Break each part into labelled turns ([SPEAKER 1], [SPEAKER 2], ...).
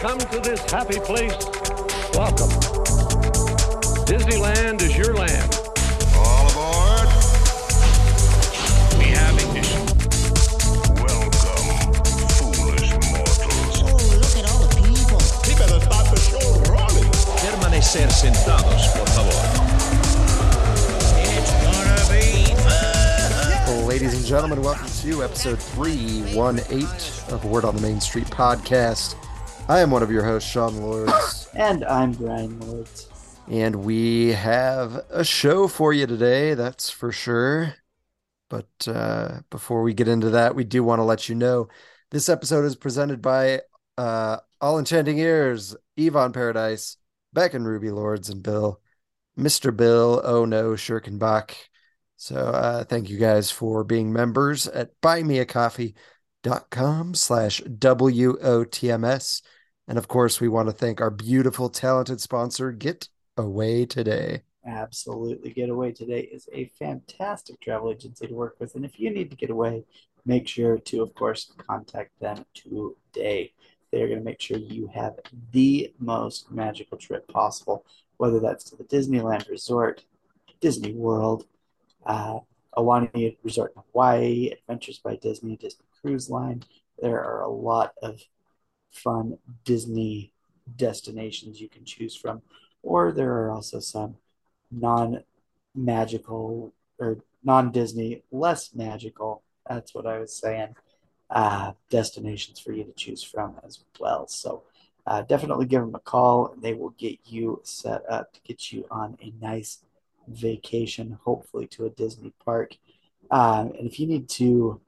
[SPEAKER 1] come to this happy place, welcome. Disneyland is your land.
[SPEAKER 2] All aboard.
[SPEAKER 3] We have ignition.
[SPEAKER 2] Welcome, foolish mortals.
[SPEAKER 4] Oh, look at all the people.
[SPEAKER 2] He better start the show rolling.
[SPEAKER 3] Permanecer sentados, por favor.
[SPEAKER 4] It's gonna be fun.
[SPEAKER 5] Ladies and gentlemen, welcome to episode 318 of Word on the Main Street podcast. I am one of your hosts, Sean Lords,
[SPEAKER 6] And I'm Bryan Lords.
[SPEAKER 5] and we have a show for you today, that's for sure. But uh, before we get into that, we do want to let you know this episode is presented by uh, All Enchanting Ears, Yvonne Paradise, Beck and Ruby Lords, and Bill, Mr. Bill, oh no, Shirkenbach. So uh, thank you guys for being members at buymeacoffee.com slash W-O-T-M-S. And of course, we want to thank our beautiful, talented sponsor, Get Away Today.
[SPEAKER 6] Absolutely. Getaway Today is a fantastic travel agency to work with. And if you need to get away, make sure to, of course, contact them today. They're going to make sure you have the most magical trip possible, whether that's to the Disneyland Resort, Disney World, uh, Aulani Resort in Hawaii, Adventures by Disney, Disney Cruise Line. There are a lot of fun Disney destinations you can choose from, or there are also some non magical or non Disney, less magical. That's what I was saying. Uh, destinations for you to choose from as well. So uh, definitely give them a call, and they will get you set up to get you on a nice vacation, hopefully to a Disney park. Um, and if you need to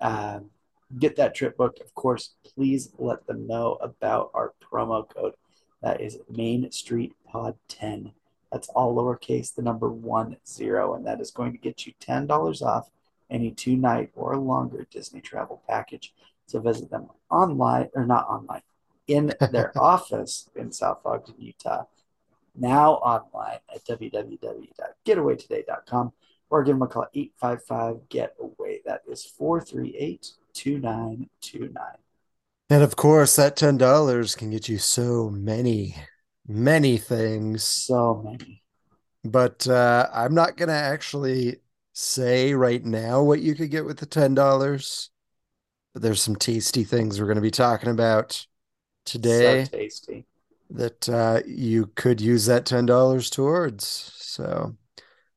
[SPEAKER 6] um, get that trip booked, of course, please let them know about our promo code. That is Main Street Pod 10. That's all lowercase, the number one zero, and that is going to get you ten dollars off any two night or longer Disney travel package. So visit them online or not online in their office in South Ogden, Utah. Now online at www.getawaytoday.com or give them a call 855 GET-AWAY. That is 438 2929.
[SPEAKER 5] And of course, that $10 can get you so many, many things.
[SPEAKER 6] So many.
[SPEAKER 5] But uh, I'm not going to actually say right now what you could get with the $10. But there's some tasty things we're going to be talking about today
[SPEAKER 6] So tasty.
[SPEAKER 5] that uh, you could use that $10 towards. So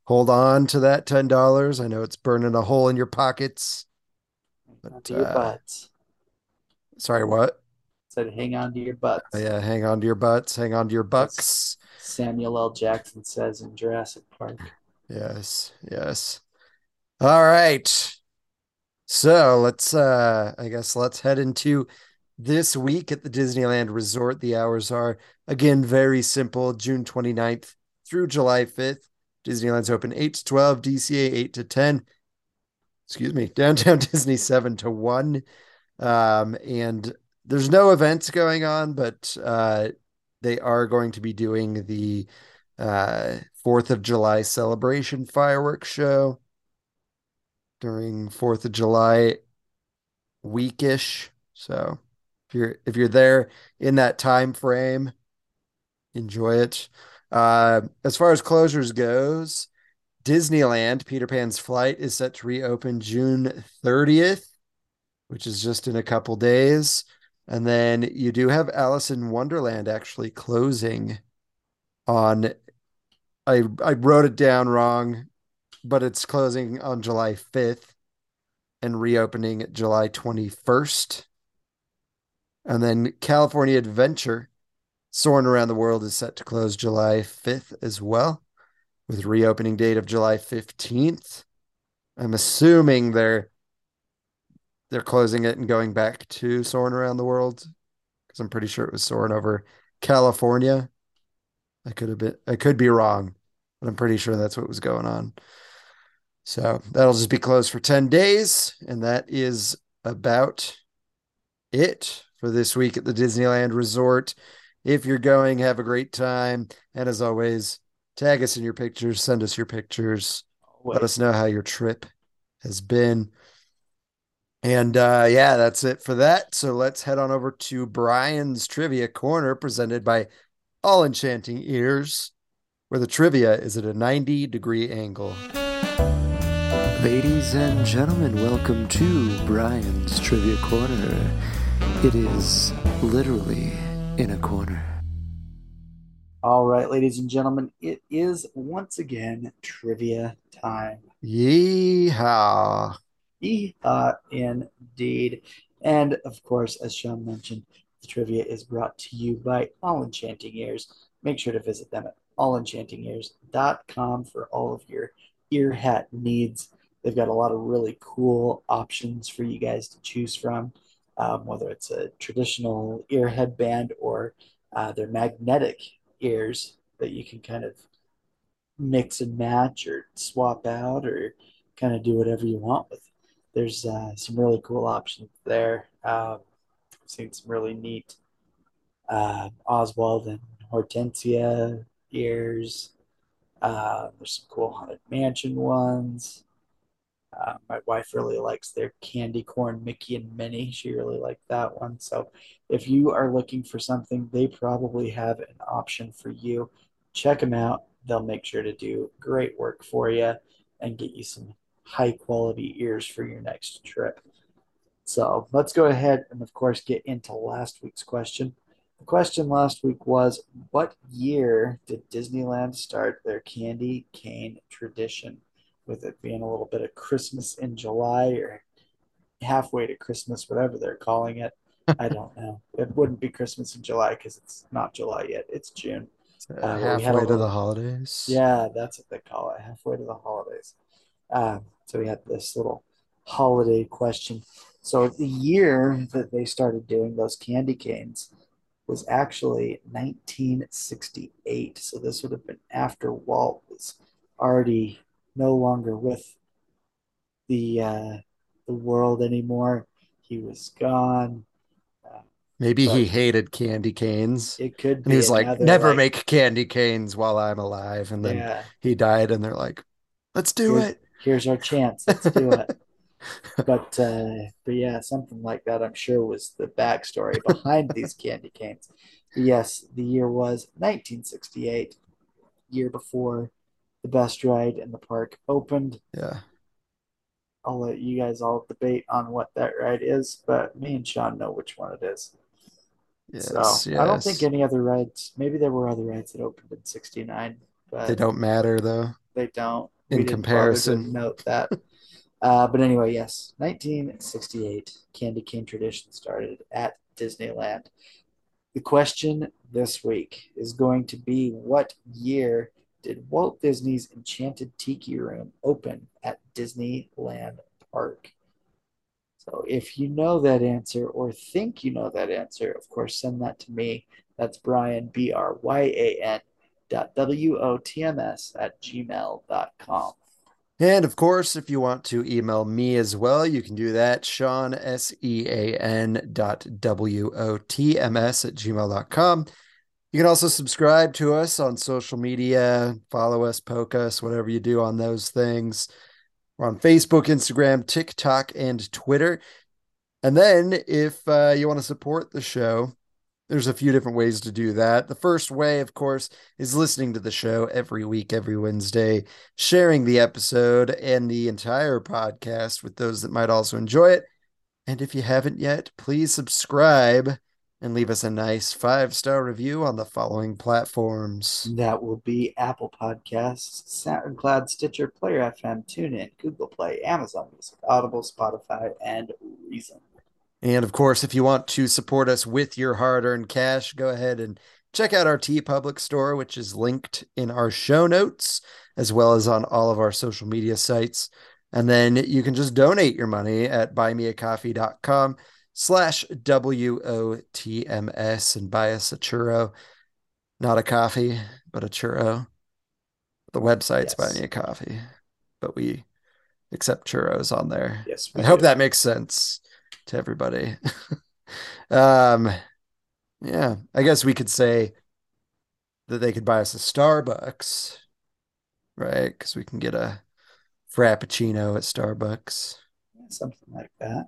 [SPEAKER 5] hold on to that $10. I know it's burning a hole in your pockets. But,
[SPEAKER 6] to your
[SPEAKER 5] uh,
[SPEAKER 6] butts.
[SPEAKER 5] Sorry, what?
[SPEAKER 6] Said hang on to your butts.
[SPEAKER 5] Oh, yeah, hang on to your butts, hang on to your bucks.
[SPEAKER 6] Samuel L. Jackson says in Jurassic Park.
[SPEAKER 5] Yes, yes. All right. So let's uh I guess let's head into this week at the Disneyland Resort. The hours are again very simple, June 29th through July 5th. Disneyland's open 8 to 12, DCA 8 to 10. Excuse me, downtown Disney 7 to 1. Um and there's no events going on, but uh they are going to be doing the uh Fourth of July celebration fireworks show during Fourth of July weekish. So if you're if you're there in that time frame, enjoy it. Uh, as far as closures goes, Disneyland Peter Pan's flight is set to reopen June 30th, which is just in a couple days. And then you do have Alice in Wonderland actually closing on I I wrote it down wrong, but it's closing on July 5th and reopening July 21st. And then California Adventure Soaring Around the World is set to close July 5th as well, with reopening date of July 15th. I'm assuming they're they're closing it and going back to Soaring Around the World because I'm pretty sure it was soaring over California. I could have been I could be wrong, but I'm pretty sure that's what was going on. So that'll just be closed for 10 days, and that is about it for this week at the Disneyland Resort. If you're going, have a great time. And as always, tag us in your pictures, send us your pictures, let us know how your trip has been. And uh, yeah, that's it for that. So let's head on over to Bryan's Trivia Corner, presented by All Enchanting Ears, where the trivia is at a 90 degree angle. Ladies and gentlemen, welcome to Bryan's Trivia Corner. It is literally in a corner.
[SPEAKER 6] All right, ladies and gentlemen, it is once again trivia time.
[SPEAKER 5] Yeehaw.
[SPEAKER 6] Yeehaw, indeed. And of course, as Sean mentioned, the trivia is brought to you by All Enchanting Ears. Make sure to visit them at allenchantingears.com for all of your ear hat needs. They've got a lot of really cool options for you guys to choose from, um, whether it's a traditional ear headband or uh, their magnetic ears that you can kind of mix and match or swap out or kind of do whatever you want with. There's uh, some really cool options there. Um, I've seen some really neat uh, Oswald and Ortensia ears. Uh, there's some cool Haunted Mansion ones. Uh, my wife really likes their candy corn Mickey and Minnie. She really liked that one. So if you are looking for something, they probably have an option for you. Check them out. They'll make sure to do great work for you and get you some high quality ears for your next trip. So let's go ahead and, of course, get into last week's question. The question last week was What year did Disneyland start their candy cane tradition? With it being a little bit of Christmas in July or halfway to Christmas, whatever they're calling it. I don't know. It wouldn't be Christmas in July because it's not July yet. It's June.
[SPEAKER 5] Uh,
[SPEAKER 6] Uh,
[SPEAKER 5] halfway to the holidays.
[SPEAKER 6] Yeah, that's what they call it, halfway to the holidays. Um, so we had this little holiday question. So the year that they started doing those candy canes was actually 1968. So this would have been after Walt was already no longer with the uh, the world anymore. He was gone.
[SPEAKER 5] Maybe he hated candy canes.
[SPEAKER 6] It could
[SPEAKER 5] And
[SPEAKER 6] be
[SPEAKER 5] he's like, never
[SPEAKER 6] like-
[SPEAKER 5] make candy canes while I'm alive. And then
[SPEAKER 6] Yeah.
[SPEAKER 5] he died, and they're like, let's do
[SPEAKER 6] Here's-
[SPEAKER 5] it.
[SPEAKER 6] here's our chance. Let's do it. but uh, but yeah, something like that. I'm sure was the backstory behind these candy canes. But yes, the year was 1968, year before the best ride in the park opened.
[SPEAKER 5] Yeah.
[SPEAKER 6] I'll let you guys all debate on what that ride is, but me and Sean know which one it is.
[SPEAKER 5] Yes.
[SPEAKER 6] so I don't think any other rides. Maybe there were other rides that opened in '69, but
[SPEAKER 5] They don't matter, though.
[SPEAKER 6] they don't.
[SPEAKER 5] In comparison.
[SPEAKER 6] note that. Uh, but anyway, yes, 1968 candy cane tradition started at Disneyland. The question this week is going to be what year did Walt Disney's Enchanted Tiki Room open at Disneyland Park? So if you know that answer or think you know that answer, of course, send that to me. That's Bryan, B R Y A N dot W O T M S at gmail.com.
[SPEAKER 5] And of course, if you want to email me as well, you can do that. Sean, S E A N dot W O T M S at gmail.com. You can also subscribe to us on social media, follow us, poke us, whatever you do on those things. We're on Facebook, Instagram, TikTok, and Twitter. And then if uh, you want to support the show, there's a few different ways to do that. The first way, of course, is listening to the show every week, every Wednesday, sharing the episode and the entire podcast with those that might also enjoy it. And if you haven't yet, please subscribe and leave us a nice five star review on the following platforms.
[SPEAKER 6] That will be Apple Podcasts, SoundCloud, Stitcher, Player FM, TuneIn, Google Play, Amazon Music, Audible, Spotify, and Reason.
[SPEAKER 5] And of course, if you want to support us with your hard earned cash, go ahead and check out our TeePublic store, which is linked in our show notes, as well as on all of our social media sites. And then you can just donate your money at buymeacoffee.com slash W-O-T-M-S and buy us a churro. Not a coffee, but a churro. The website's Buy
[SPEAKER 6] Yes.
[SPEAKER 5] Me a Coffee, but we accept churros on there.
[SPEAKER 6] Yes,
[SPEAKER 5] I
[SPEAKER 6] we
[SPEAKER 5] hope that makes sense to everybody. um, yeah, I guess we could say that they could buy us a Starbucks, right? Because we can get a Frappuccino at Starbucks.
[SPEAKER 6] something like that.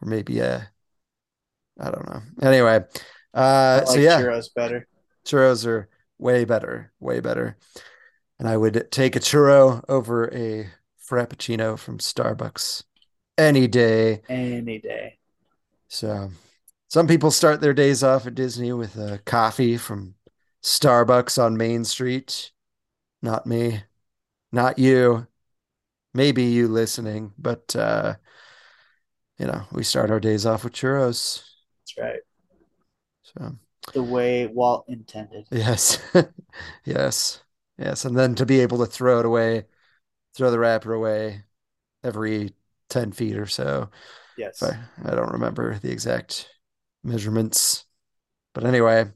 [SPEAKER 5] Or maybe a I don't know. Anyway, uh
[SPEAKER 6] I
[SPEAKER 5] so yeah,
[SPEAKER 6] churros better.
[SPEAKER 5] churros are way better, way better. And I would take a churro over a frappuccino from Starbucks any day.
[SPEAKER 6] Any day.
[SPEAKER 5] So some people start their days off at Disney with a coffee from Starbucks on Main Street. Not me, not you. Maybe you listening, but uh you know, we start our days off with churros.
[SPEAKER 6] That's right.
[SPEAKER 5] So
[SPEAKER 6] The way Walt intended.
[SPEAKER 5] yes. Yes. Yes. And then to be able to throw it away, throw the wrapper away every 10 feet or so.
[SPEAKER 6] Yes.
[SPEAKER 5] I, I don't remember the exact measurements. But anyway.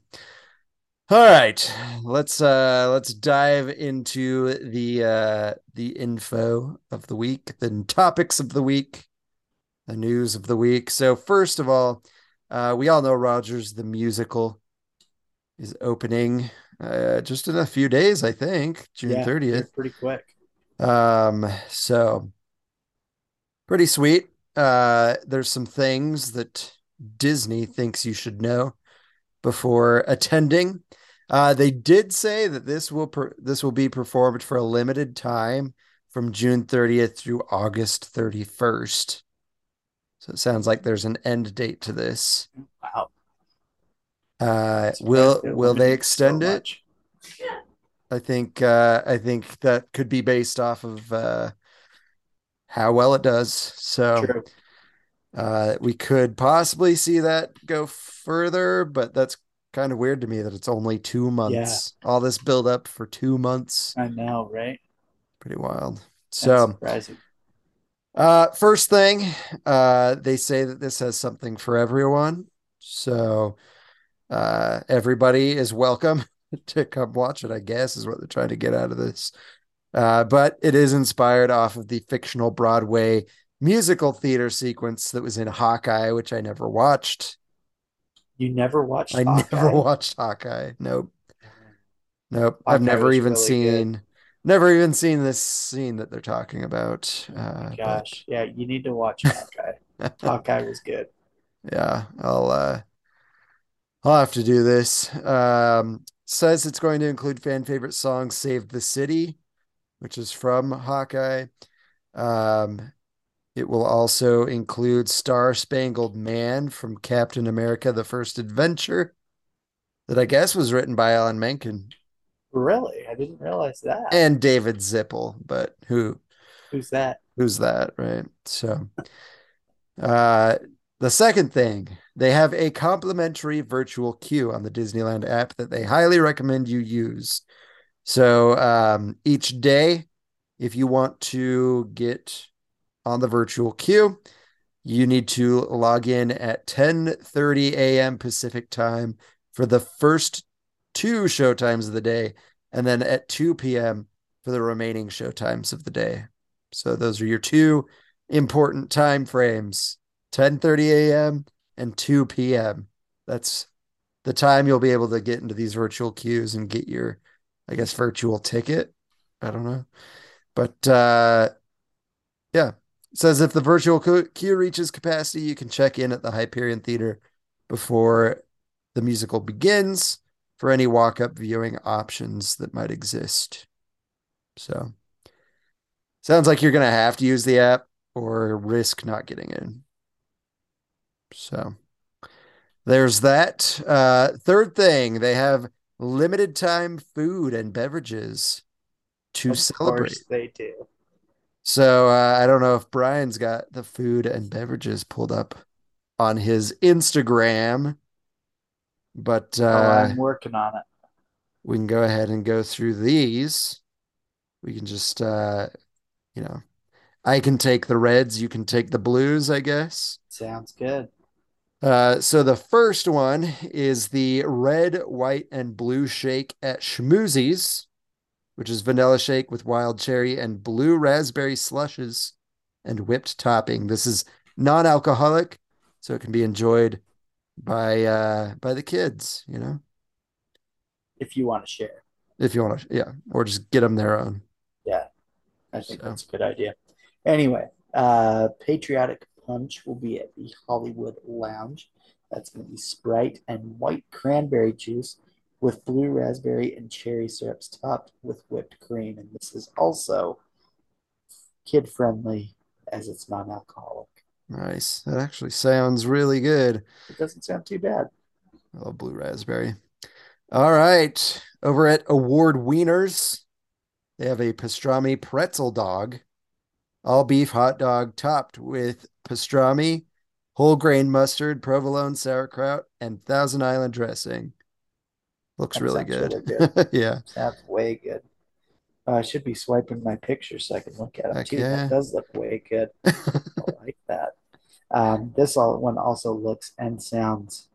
[SPEAKER 5] All right. Let's uh let's dive into the uh the info of the week, the topics of the week, the news of the week. So first of all, uh we all know Rogers the musical is opening uh just in a few days, I think, June 30th.
[SPEAKER 6] they're pretty quick.
[SPEAKER 5] Um, so pretty sweet. Uh, there's some things that Disney thinks you should know before attending. Uh, they did say that this will per- this will be performed for a limited time from June 30th through August 31st. So it sounds like there's an end date to this.
[SPEAKER 6] Wow.
[SPEAKER 5] Uh, will will they
[SPEAKER 6] limiting so
[SPEAKER 5] extend it?
[SPEAKER 6] much.
[SPEAKER 5] I think uh, I think that could be based off of uh, how well it does. So
[SPEAKER 6] True.
[SPEAKER 5] uh, we could possibly see that go further, but that's kind of weird to me that it's only two months. All this build up for two months,
[SPEAKER 6] I know, right?
[SPEAKER 5] pretty wild.
[SPEAKER 6] That's
[SPEAKER 5] So
[SPEAKER 6] surprising.
[SPEAKER 5] Uh, first thing, uh, they say that this has something for everyone. So uh, everybody is welcome to come watch it, I guess, is what they're trying to get out of this. Uh, but it is inspired off of the fictional Broadway musical theater sequence that was in Hawkeye, which I never watched.
[SPEAKER 6] You never watched
[SPEAKER 5] I
[SPEAKER 6] Hawkeye?
[SPEAKER 5] never watched Hawkeye. Nope. Nope. I've never even
[SPEAKER 6] really
[SPEAKER 5] seen never even seen this scene that they're talking about. Uh, but
[SPEAKER 6] Gosh, yeah, you need to watch Hawkeye. Hawkeye was good.
[SPEAKER 5] yeah, I'll uh I'll have to do this. Um says it's going to include fan favorite song Save the City, which is from Hawkeye. Um it will also include Star Spangled Man from Captain America the First Adventure that I guess was written by Alan Menken
[SPEAKER 6] Really? I didn't realize that.
[SPEAKER 5] and David Zippel, but who
[SPEAKER 6] Who's that?
[SPEAKER 5] who's that, right? So uh the second thing, they have a complimentary virtual queue on the Disneyland app that they highly recommend you use. So um each day, if you want to get on the virtual queue, you need to log in at 10:30 a.m. Pacific time for the first two show times of the day, and then at 2 p.m. for the remaining show times of the day. So those are your two important time frames: 10:30 a.m. and 2 p.m. That's the time you'll be able to get into these virtual queues and get your, I guess, virtual ticket. I don't know, but uh, yeah. It says if the virtual queue reaches capacity, you can check in at the Hyperion Theater before the musical begins for any walk-up viewing options that might exist. So, sounds like you're gonna have to use the app or risk not getting in. So, there's that. Uh, third thing, they have limited time food and beverages to
[SPEAKER 6] Of
[SPEAKER 5] celebrate.
[SPEAKER 6] course they do.
[SPEAKER 5] So uh, I don't know if Bryan's got the food and beverages pulled up on his Instagram, but
[SPEAKER 6] Oh,
[SPEAKER 5] uh,
[SPEAKER 6] I'm working on it.
[SPEAKER 5] we can go ahead and go through these. We can just, uh, you know, I can take the reds, you can take the blues, I guess.
[SPEAKER 6] Sounds good.
[SPEAKER 5] Uh, so the first one is the red, white, and blue shake at Schmoozies, which is vanilla shake with wild cherry and blue raspberry slushes and whipped topping. This is non-alcoholic, so it can be enjoyed by uh by the kids, you know,
[SPEAKER 6] If you want to share.
[SPEAKER 5] if you want to, yeah, or just get them their own.
[SPEAKER 6] Yeah, I think
[SPEAKER 5] So.
[SPEAKER 6] that's a good idea. Anyway, uh, patriotic punch will be at the Hollywood Lounge. That's going to be Sprite and white cranberry juice with blue raspberry and cherry syrups topped with whipped cream. And this is also kid friendly as it's non alcoholic.
[SPEAKER 5] Nice. That actually sounds really good.
[SPEAKER 6] It doesn't sound too bad.
[SPEAKER 5] I love blue raspberry. All right. Over at Award Wieners, they have a pastrami pretzel dog, all beef hot dog topped with pastrami, whole grain mustard, provolone sauerkraut, and Thousand Island dressing. Looks really
[SPEAKER 6] sounds
[SPEAKER 5] good. yeah.
[SPEAKER 6] Sounds way good. Uh, I should be swiping my picture so I can look at it
[SPEAKER 5] Heck
[SPEAKER 6] too.
[SPEAKER 5] yeah.
[SPEAKER 6] That does look way good. I. Um, this all one also looks and sounds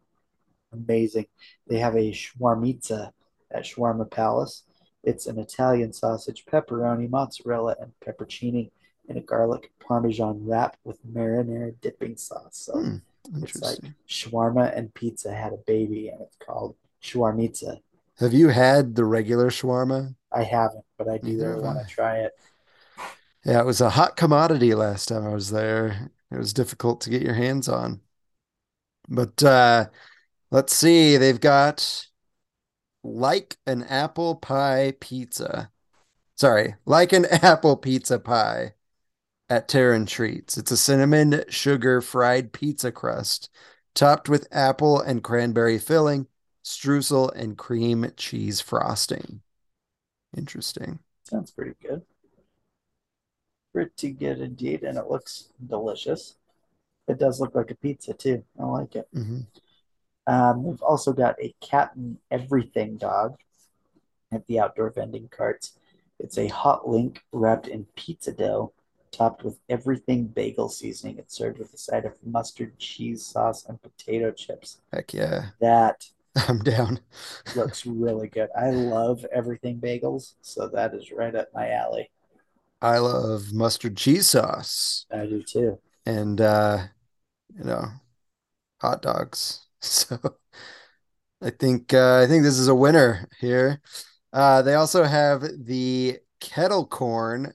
[SPEAKER 6] amazing. They have a shawarmitza at Shawarma Palace. It's an Italian sausage, pepperoni, mozzarella, and peppercini in a garlic parmesan wrap with marinara dipping sauce. So
[SPEAKER 5] Hmm,
[SPEAKER 6] it's like shawarma and pizza had a baby, and it's called shawarmitza.
[SPEAKER 5] Have you had the regular shawarma?
[SPEAKER 6] I haven't, but I do really want to try it.
[SPEAKER 5] Yeah, it was a hot commodity last time I was there. It was difficult to get your hands on. But uh let's see, they've got like an apple pie pizza. Sorry, like an apple pizza pie at Terran Treats. It's a cinnamon sugar fried pizza crust topped with apple and cranberry filling, streusel, and cream cheese frosting. Interesting.
[SPEAKER 6] Sounds pretty good. Pretty good indeed, and it looks delicious. It does look like a pizza too. I like it.
[SPEAKER 5] Mhm.
[SPEAKER 6] Um, we've also got a Captain Everything dog at the outdoor vending carts. It's a hot link wrapped in pizza dough, topped with everything bagel seasoning. It's served with a side of mustard, cheese sauce, and potato chips.
[SPEAKER 5] Heck yeah.
[SPEAKER 6] That
[SPEAKER 5] I'm down.
[SPEAKER 6] looks really good. I love everything bagels, so that is right up my alley.
[SPEAKER 5] I love mustard cheese sauce
[SPEAKER 6] I do too.
[SPEAKER 5] and uh you know hot dogs. So I think uh I think this is a winner here. Uh they also have the kettle corn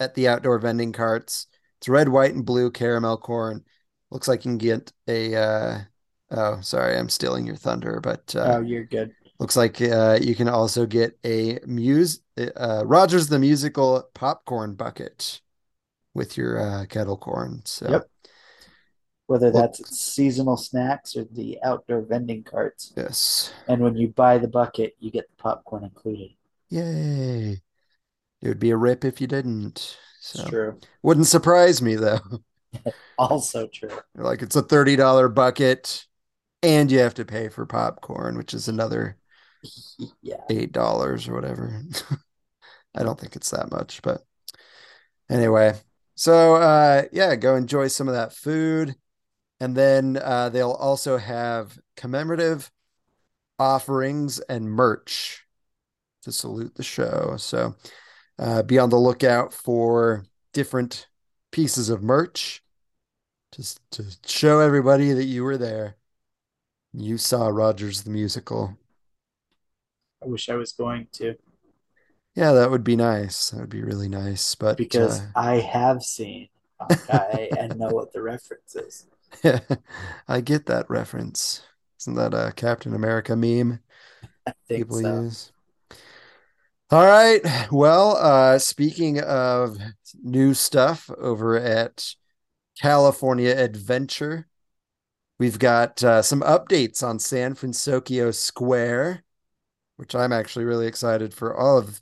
[SPEAKER 5] at the outdoor vending carts. It's red, white, and blue caramel corn. Looks like you can get a uh oh sorry, I'm stealing your thunder, but uh
[SPEAKER 6] Oh, you're good.
[SPEAKER 5] Looks like uh, you can also get a muse uh, Rogers the Musical popcorn bucket with your uh, kettle corn. So
[SPEAKER 6] Yep. Whether that's at seasonal snacks or the outdoor vending carts.
[SPEAKER 5] yes,
[SPEAKER 6] And when you buy the bucket, you get the popcorn included.
[SPEAKER 5] yay! It would be a rip if you didn't.
[SPEAKER 6] It's true.
[SPEAKER 5] wouldn't surprise me though.
[SPEAKER 6] Also true.
[SPEAKER 5] Like it's a thirty dollar bucket, and you have to pay for popcorn, which is another Eight dollars or whatever. I don't think it's that much, but anyway. So uh yeah, go enjoy some of that food. And then uh they'll also have commemorative offerings and merch to salute the show. So uh be on the lookout for different pieces of merch just to show everybody that you were there. You saw Rogers the musical.
[SPEAKER 6] I wish I was going to
[SPEAKER 5] Yeah, that would be nice. That would be really nice. But
[SPEAKER 6] because
[SPEAKER 5] uh,
[SPEAKER 6] I have seen Hawkeye and know what the reference is.
[SPEAKER 5] yeah, I get that reference. Isn't that a Captain America meme
[SPEAKER 6] I think
[SPEAKER 5] people
[SPEAKER 6] so.
[SPEAKER 5] use? All right. Well, uh, speaking of new stuff over at California Adventure, we've got uh, some updates on San Fransokyo Square, which I'm actually really excited for all of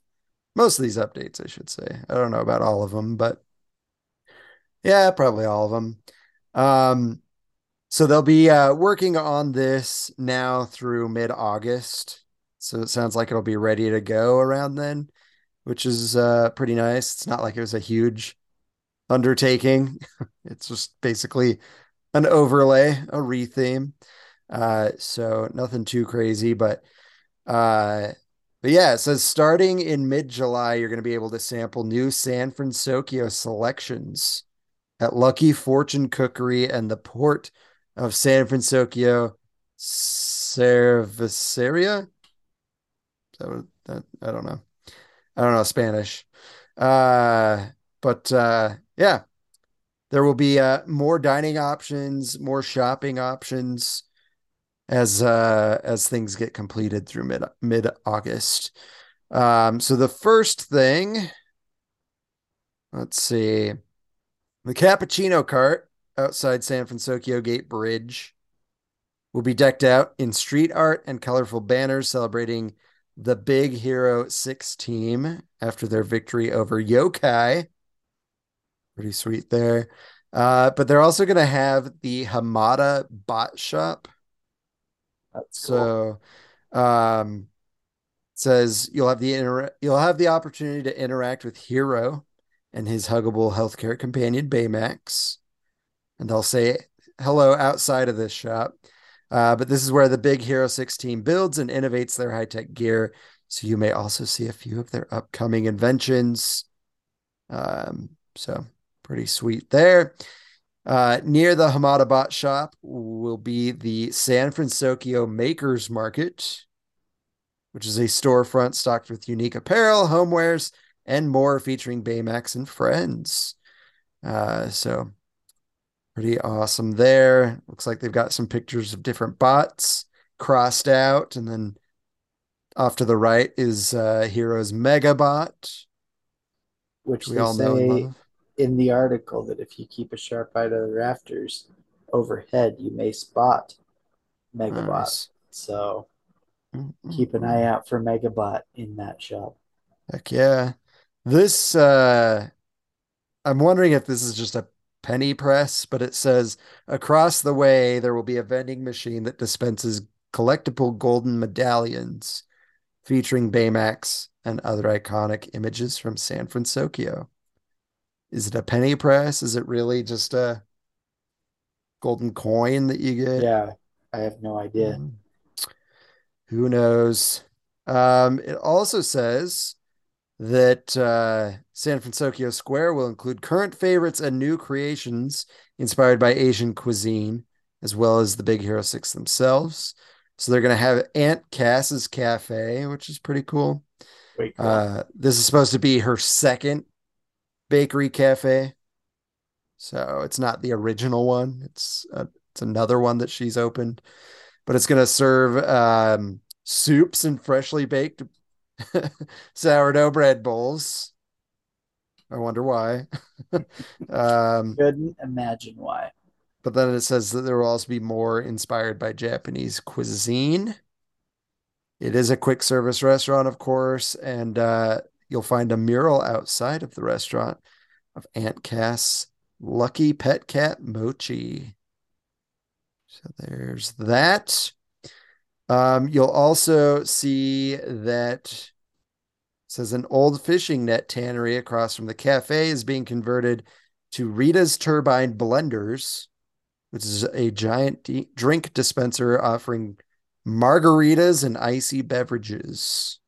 [SPEAKER 5] most of these updates, I should say. I don't know about all of them, but yeah, probably all of them. Um, so they'll be uh, working on this now through mid-August. So it sounds like it'll be ready to go around then, which is uh, pretty nice. It's not like it was a huge undertaking. It's just basically an overlay, a retheme. Uh, so nothing too crazy, but uh, but yeah, it says starting in mid-July, you're going to be able to sample new San Fransokyo selections at Lucky Fortune Cookery and the Port of San Fransokyo Cerveceria. So that I don't know. I don't know Spanish. Uh, but uh, yeah, there will be uh, more dining options, more shopping options as uh, as things get completed through mid mid August. Um, so the first thing, let's see, the cappuccino cart outside San Fransokyo Gate Bridge will be decked out in street art and colorful banners celebrating the Big Hero 6 team after their victory over Yokai. Pretty sweet there. Uh, but they're also going to have the Hamada bot shop.
[SPEAKER 6] That's cool.
[SPEAKER 5] So, um, says you'll have the inter- you'll have the opportunity to interact with Hero and his huggable healthcare companion Baymax, and they'll say hello outside of this shop. Uh, but this is where the Big Hero 6 team builds and innovates their high tech gear. So you may also see a few of their upcoming inventions. Um, so pretty sweet there. Uh, near the Hamada Bot shop will be the San Fransokyo Makers Market, which is a storefront stocked with unique apparel, homewares, and more featuring Baymax and friends. Uh, so pretty awesome there. Looks like they've got some pictures of different bots crossed out, and then off to the right is uh, Hero's Megabot,
[SPEAKER 6] Which
[SPEAKER 5] we all know and
[SPEAKER 6] say
[SPEAKER 5] love.
[SPEAKER 6] In the article that if you keep a sharp eye to the rafters overhead, you may spot Megabot.
[SPEAKER 5] Nice.
[SPEAKER 6] So
[SPEAKER 5] Mm, mm,
[SPEAKER 6] keep an eye out for Megabot in that shop.
[SPEAKER 5] Heck yeah. This uh I'm wondering if this is just a penny press, but it says across the way there will be a vending machine that dispenses collectible golden medallions featuring Baymax and other iconic images from San Fransokyo. Is it a penny press? Is it really just a golden coin that you get?
[SPEAKER 6] Yeah, I have no idea.
[SPEAKER 5] Mm. Who knows? Um, it also says that uh, San Fransokyo Square will include current favorites and new creations inspired by Asian cuisine, as well as the Big Hero Six themselves. So they're going to have Aunt Cass's Cafe, which is pretty cool. Uh, this is supposed to be her second bakery cafe. So it's not the original one. It's uh, it's another one that she's opened, but it's going to serve um, soups and freshly baked sourdough bread bowls. I wonder why. um,
[SPEAKER 6] Couldn't imagine why.
[SPEAKER 5] but then it says that there will also be more inspired by Japanese cuisine. It is a quick service restaurant, of course, and uh, you'll find a mural outside of the restaurant of Aunt Cass' lucky pet cat Mochi. So there's that. Um, you'll also see that says an old fishing net tannery across from the cafe is being converted to Rita's Turbine Blenders, which is a giant d- drink dispenser offering margaritas and icy beverages.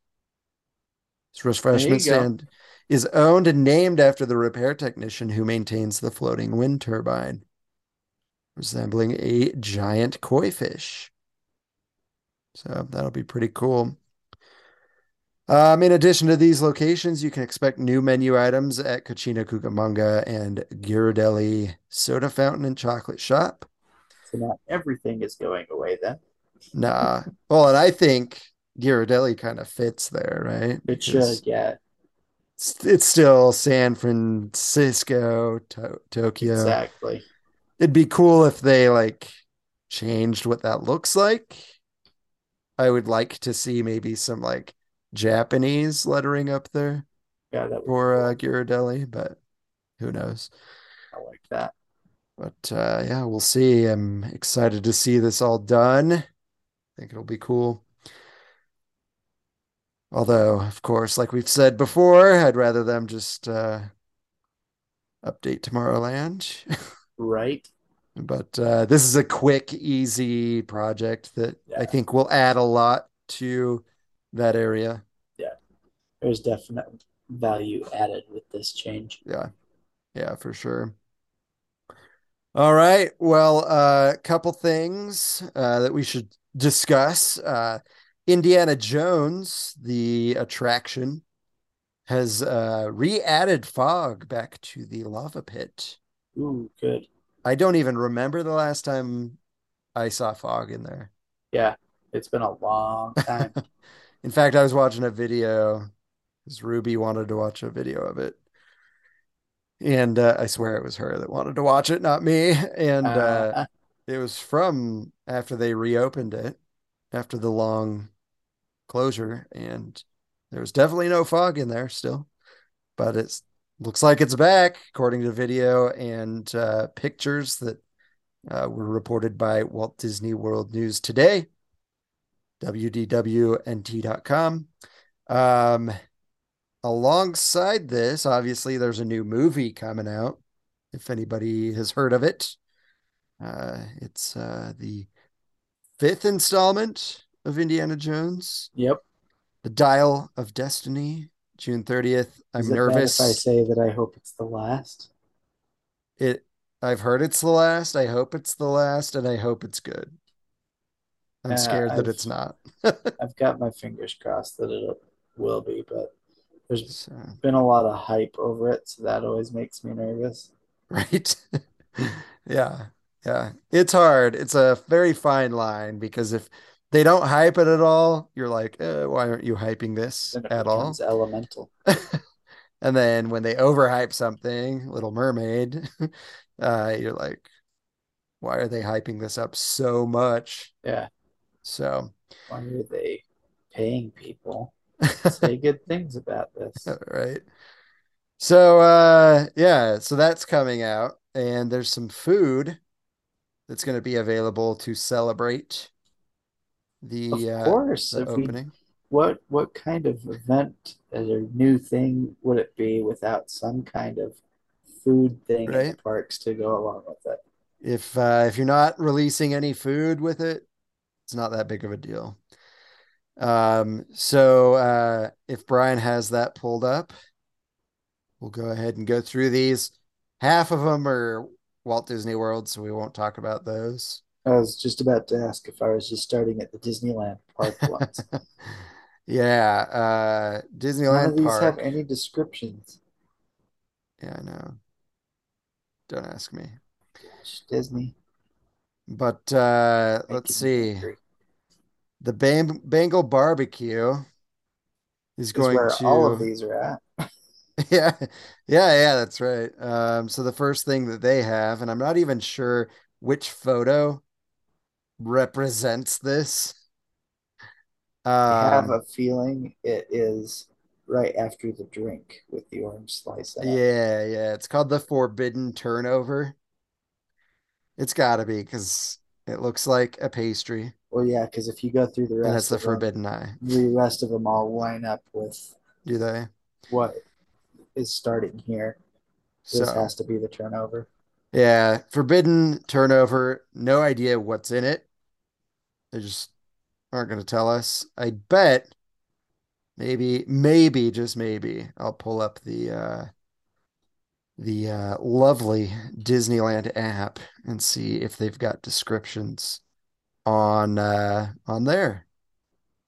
[SPEAKER 5] Refreshment
[SPEAKER 6] you go.
[SPEAKER 5] stand is owned and named after the repair technician who maintains the floating wind turbine, resembling a giant koi fish. So that'll be pretty cool. Um, in addition to these locations, you can expect new menu items at Cucina Cucamonga and Ghirardelli Soda Fountain and Chocolate Shop.
[SPEAKER 6] So not everything is going away then.
[SPEAKER 5] Nah. Well, and I think Ghirardelli kind of fits there, right?
[SPEAKER 6] It
[SPEAKER 5] Because
[SPEAKER 6] should, yeah,
[SPEAKER 5] It's, it's still San Francisco, to- Tokyo.
[SPEAKER 6] exactly.
[SPEAKER 5] It'd be cool if they like changed what that looks like. I would like to see maybe some like Japanese lettering up there
[SPEAKER 6] Yeah, that
[SPEAKER 5] for uh. Ghirardelli, but who knows?
[SPEAKER 6] I like that.
[SPEAKER 5] But uh, yeah, we'll see. I'm excited to see this all done. I think it'll be cool. Although, of course, like we've said before, I'd rather them just uh, update Tomorrowland.
[SPEAKER 6] Right?
[SPEAKER 5] But uh, this is a quick, easy project that I think will add a lot to that area. Yeah.
[SPEAKER 6] There's definite value added with this change.
[SPEAKER 5] Yeah. Yeah, for sure. All right. Well, a uh, couple things uh, that we should discuss. Uh, Indiana Jones, the attraction, has uh, re-added fog back to the lava pit.
[SPEAKER 6] Ooh, good.
[SPEAKER 5] I don't even remember the last time I saw fog in there.
[SPEAKER 6] Yeah, it's been a long time.
[SPEAKER 5] In fact, I was watching a video because Ruby wanted to watch a video of it. And uh, I swear it was her that wanted to watch it, not me. And uh,
[SPEAKER 6] Uh,
[SPEAKER 5] it was from after they reopened it, after the long closure. And there was definitely no fog in there still, but it looks like it's back, according to video and uh, pictures that uh, were reported by Walt Disney World News today, WDWNT.com. Um, alongside this, obviously, there's a new movie coming out. If anybody has heard of it, uh, it's uh, the fifth installment of Indiana Jones,
[SPEAKER 6] yep.
[SPEAKER 5] The Dial of Destiny, June 30th. I'm
[SPEAKER 6] Is
[SPEAKER 5] nervous.
[SPEAKER 6] if I say that I hope it's the last.
[SPEAKER 5] It I've heard it's the last. I hope it's the last, and I hope it's good. I'm
[SPEAKER 6] Yeah,
[SPEAKER 5] scared that
[SPEAKER 6] I've-
[SPEAKER 5] it's not.
[SPEAKER 6] I've got my fingers crossed that it will be, but there's
[SPEAKER 5] So,
[SPEAKER 6] been a lot of hype over it, so that always makes me nervous.
[SPEAKER 5] right? Yeah. Yeah. It's hard. It's a very fine line because if they don't hype it at all, you're like, uh, why aren't you hyping this at all?
[SPEAKER 6] elemental.
[SPEAKER 5] And then when they overhype something, Little Mermaid, uh, you're like, why are they hyping this up so much?
[SPEAKER 6] Yeah.
[SPEAKER 5] So,
[SPEAKER 6] Why are they paying people to say good things about this?
[SPEAKER 5] right. So, uh, yeah, so that's coming out, and there's some food that's going to be available to celebrate the
[SPEAKER 6] Of
[SPEAKER 5] uh,
[SPEAKER 6] course,
[SPEAKER 5] the
[SPEAKER 6] if we
[SPEAKER 5] opening.
[SPEAKER 6] what what kind of event or new thing would it be without some kind of food thing in the parks to go along with it?
[SPEAKER 5] If uh, if you're not releasing any food with it, it's not that big of a deal. Um, so uh, if Bryan has that pulled up, we'll go ahead and go through these. Half of them are Walt Disney World, so we won't talk about those.
[SPEAKER 6] I was just about to ask if I was just starting at the Disneyland park ones.
[SPEAKER 5] Yeah, uh,
[SPEAKER 6] None of
[SPEAKER 5] Disneyland
[SPEAKER 6] these
[SPEAKER 5] Park.
[SPEAKER 6] have any descriptions.
[SPEAKER 5] Yeah, I know. Don't ask me.
[SPEAKER 6] Gosh, Disney.
[SPEAKER 5] But uh, let's see.
[SPEAKER 6] angry.
[SPEAKER 5] The Bang Bengal barbecue is
[SPEAKER 6] Is
[SPEAKER 5] going
[SPEAKER 6] where
[SPEAKER 5] to
[SPEAKER 6] all of these are at.
[SPEAKER 5] Yeah, yeah, yeah, that's right. Um, so the first thing that they have, and I'm not even sure which photo represents this.
[SPEAKER 6] I have
[SPEAKER 5] Um,
[SPEAKER 6] a feeling it is right after the drink with the orange slice out.
[SPEAKER 5] yeah, yeah, it's called the Forbidden Turnover. It's gotta be because it looks like a pastry,
[SPEAKER 6] Well, yeah, because if you go through the
[SPEAKER 5] and
[SPEAKER 6] rest
[SPEAKER 5] it's the
[SPEAKER 6] of them,
[SPEAKER 5] Forbidden Eye.
[SPEAKER 6] the rest of them all line up with
[SPEAKER 5] Do they?
[SPEAKER 6] what is starting here. This
[SPEAKER 5] So,
[SPEAKER 6] has to be the turnover.
[SPEAKER 5] yeah, Forbidden Turnover. No idea what's in it. They just aren't going to tell us. I bet maybe, maybe, just maybe, I'll pull up the uh the uh lovely Disneyland app and see if they've got descriptions on uh on there.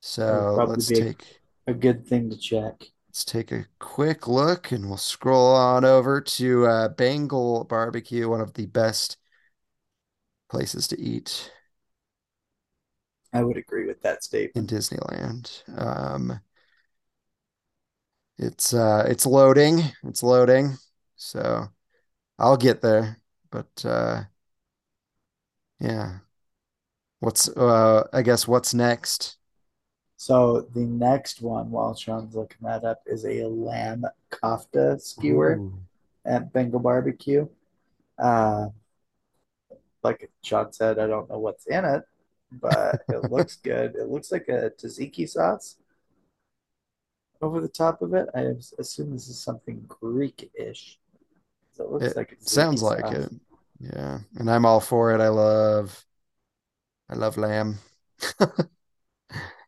[SPEAKER 5] So let's
[SPEAKER 6] a-
[SPEAKER 5] take
[SPEAKER 6] A good thing to check.
[SPEAKER 5] let's take a quick look and we'll scroll on over to uh Bengal Barbecue, one of the best places to eat.
[SPEAKER 6] I would agree with that statement. in.
[SPEAKER 5] Disneyland. Um, it's uh, it's loading. It's loading. So I'll get there. But uh, yeah. What's uh, I guess what's next?
[SPEAKER 6] So the next one, while Sean's looking that up, is a lamb kofta skewer
[SPEAKER 5] Ooh.
[SPEAKER 6] at Bengal Barbecue. Uh, like Sean said, I don't know what's in it, but it looks good. It looks like a tzatziki sauce over the top of it. I assume this is something Greek-ish. So it looks
[SPEAKER 5] It
[SPEAKER 6] like
[SPEAKER 5] sounds like it. Yeah, and I'm all for it. I love, I love lamb.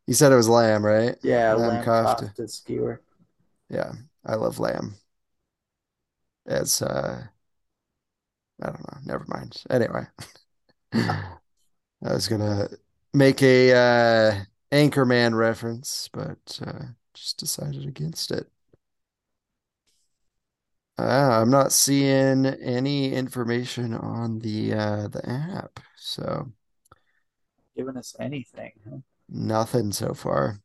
[SPEAKER 5] You said it was lamb, right?
[SPEAKER 6] Yeah,
[SPEAKER 5] Lamb
[SPEAKER 6] lamb
[SPEAKER 5] kofta.
[SPEAKER 6] kofta skewer.
[SPEAKER 5] Yeah, I love lamb. As uh I don't know, never mind. Anyway. I was gonna make a uh Anchorman reference, but uh just decided against it. Uh, I'm not seeing any information on the uh the app, so
[SPEAKER 6] Giving us anything, huh?
[SPEAKER 5] nothing so far.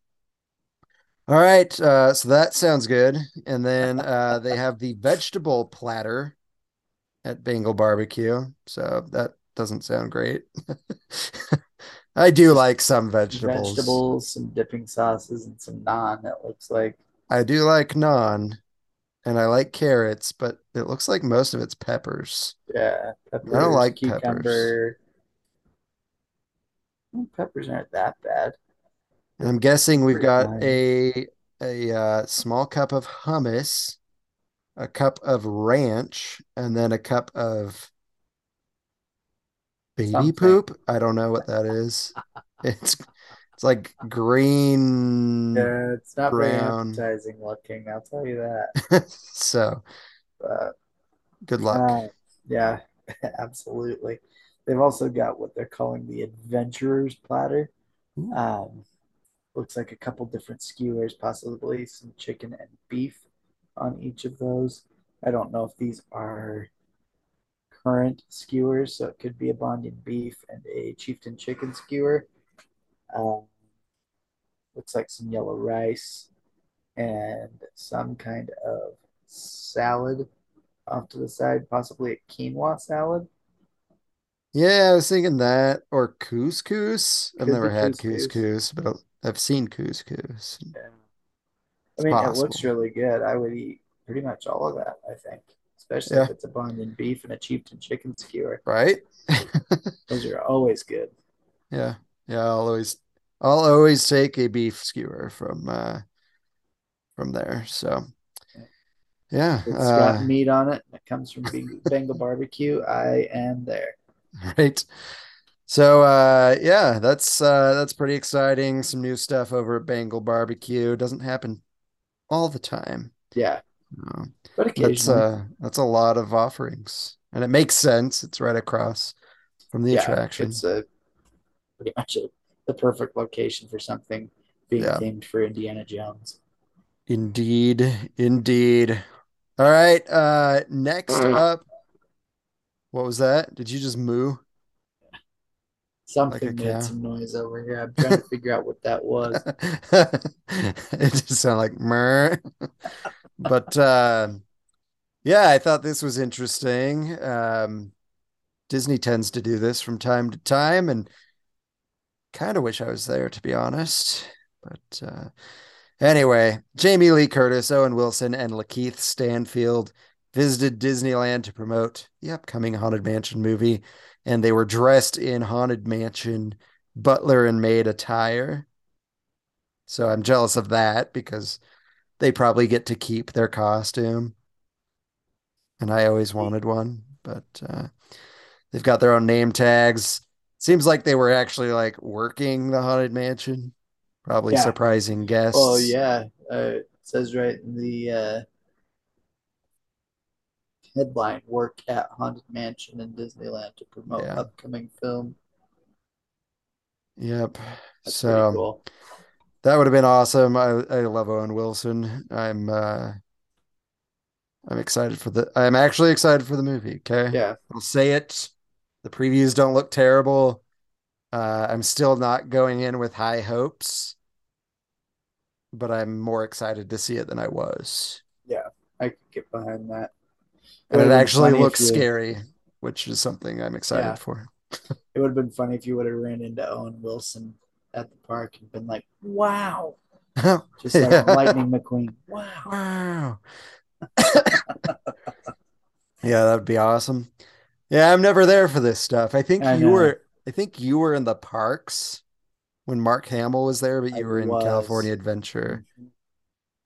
[SPEAKER 5] All right, uh, so that sounds good. And then uh, they have the vegetable platter at Bengal Barbecue, so that doesn't sound great. I do like some vegetables.
[SPEAKER 6] Vegetables, some dipping sauces, and some naan. It looks like.
[SPEAKER 5] I do like naan, and I like carrots, but it looks like most of it's peppers.
[SPEAKER 6] Yeah, peppers,
[SPEAKER 5] like
[SPEAKER 6] cucumber. Mm, Peppers Peppers aren't that bad.
[SPEAKER 5] And I'm guessing we've
[SPEAKER 6] Pretty
[SPEAKER 5] got
[SPEAKER 6] mild.
[SPEAKER 5] a a uh, small cup of hummus, a cup of ranch, and then a cup of baby
[SPEAKER 6] Something.
[SPEAKER 5] poop. I don't know what that is. It's it's like green.
[SPEAKER 6] Yeah, it's not very
[SPEAKER 5] brown.
[SPEAKER 6] appetizing looking, I'll tell you that.
[SPEAKER 5] So
[SPEAKER 6] But
[SPEAKER 5] good luck.
[SPEAKER 6] uh, yeah, absolutely. They've also got what they're calling the adventurer's platter.
[SPEAKER 5] Ooh.
[SPEAKER 6] Um, looks like a couple different skewers, possibly some chicken and beef on each of those. I don't know if these are current skewers, so it could be a Bondian beef and a chieftain chicken skewer. Um, looks like some yellow rice and some kind of salad off to the side, possibly a quinoa salad.
[SPEAKER 5] Yeah, I was thinking that or couscous. I've never had
[SPEAKER 6] couscous.
[SPEAKER 5] couscous, but I've seen couscous.
[SPEAKER 6] Yeah. I mean, it looks really good. I would eat pretty much all of that, I think, especially
[SPEAKER 5] Yeah.
[SPEAKER 6] if it's a Bondian beef and a chieftain chicken skewer.
[SPEAKER 5] Right?
[SPEAKER 6] Those are always good.
[SPEAKER 5] Yeah. Yeah, I'll always I'll always take a beef skewer from uh from there. So yeah,
[SPEAKER 6] It's got
[SPEAKER 5] uh
[SPEAKER 6] meat on it. and It comes from Beng- Bengal barbecue. I am there.
[SPEAKER 5] right. So uh yeah, that's uh that's pretty exciting. Some new stuff over at Bengal Barbecue. Doesn't happen all the time.
[SPEAKER 6] Yeah,
[SPEAKER 5] That's
[SPEAKER 6] occasionally.
[SPEAKER 5] uh that's a lot of offerings. And it makes sense. It's right across from the
[SPEAKER 6] yeah,
[SPEAKER 5] attraction.
[SPEAKER 6] it's a pretty much a, the perfect location for something being
[SPEAKER 5] Yeah.
[SPEAKER 6] themed for Indiana Jones.
[SPEAKER 5] Indeed, indeed. All right, uh next up, what was that? Did you just moo?
[SPEAKER 6] Something
[SPEAKER 5] cow.
[SPEAKER 6] made some noise over here. I'm trying to figure out what that was.
[SPEAKER 5] It just sounded like mer. But uh yeah, I thought this was interesting. Um Disney tends to do this from time to time and kind of wish I was there to be honest. But uh anyway, Jamie Lee Curtis, Owen Wilson, and LaKeith Stanfield visited Disneyland to promote the upcoming Haunted Mansion movie, and they were dressed in Haunted Mansion butler and maid attire. So I'm jealous of that because they probably get to keep their costume. And I always wanted one, but uh, they've got their own name tags. Seems like they were actually like working the Haunted Mansion, probably
[SPEAKER 6] Yeah.
[SPEAKER 5] surprising guests.
[SPEAKER 6] Oh yeah, uh, it says right in the uh, headline: "Work at Haunted Mansion in Disneyland to promote
[SPEAKER 5] Yeah.
[SPEAKER 6] upcoming film."
[SPEAKER 5] Yep.
[SPEAKER 6] That's
[SPEAKER 5] so
[SPEAKER 6] cool.
[SPEAKER 5] That would have been awesome. I I love Owen Wilson. I'm uh I'm excited for the I'm actually excited for the movie, okay?
[SPEAKER 6] Yeah,
[SPEAKER 5] I'll say it. The previews don't look terrible. Uh I'm still not going in with high hopes, but I'm more excited to see it than I was.
[SPEAKER 6] Yeah, I could get behind that.
[SPEAKER 5] And
[SPEAKER 6] would've
[SPEAKER 5] it actually looks
[SPEAKER 6] you-
[SPEAKER 5] scary, which is something I'm excited
[SPEAKER 6] Yeah.
[SPEAKER 5] for.
[SPEAKER 6] It would have been funny if you would have ran into Owen Wilson at the park and been like, "Wow!" Just like
[SPEAKER 5] Yeah.
[SPEAKER 6] Lightning McQueen. Wow.
[SPEAKER 5] Wow. yeah, that'd be awesome. Yeah, I'm never there for this stuff. I think
[SPEAKER 6] I
[SPEAKER 5] you
[SPEAKER 6] know.
[SPEAKER 5] were I think you were in the parks when Mark Hamill was there, but
[SPEAKER 6] I
[SPEAKER 5] you were in
[SPEAKER 6] was.
[SPEAKER 5] California Adventure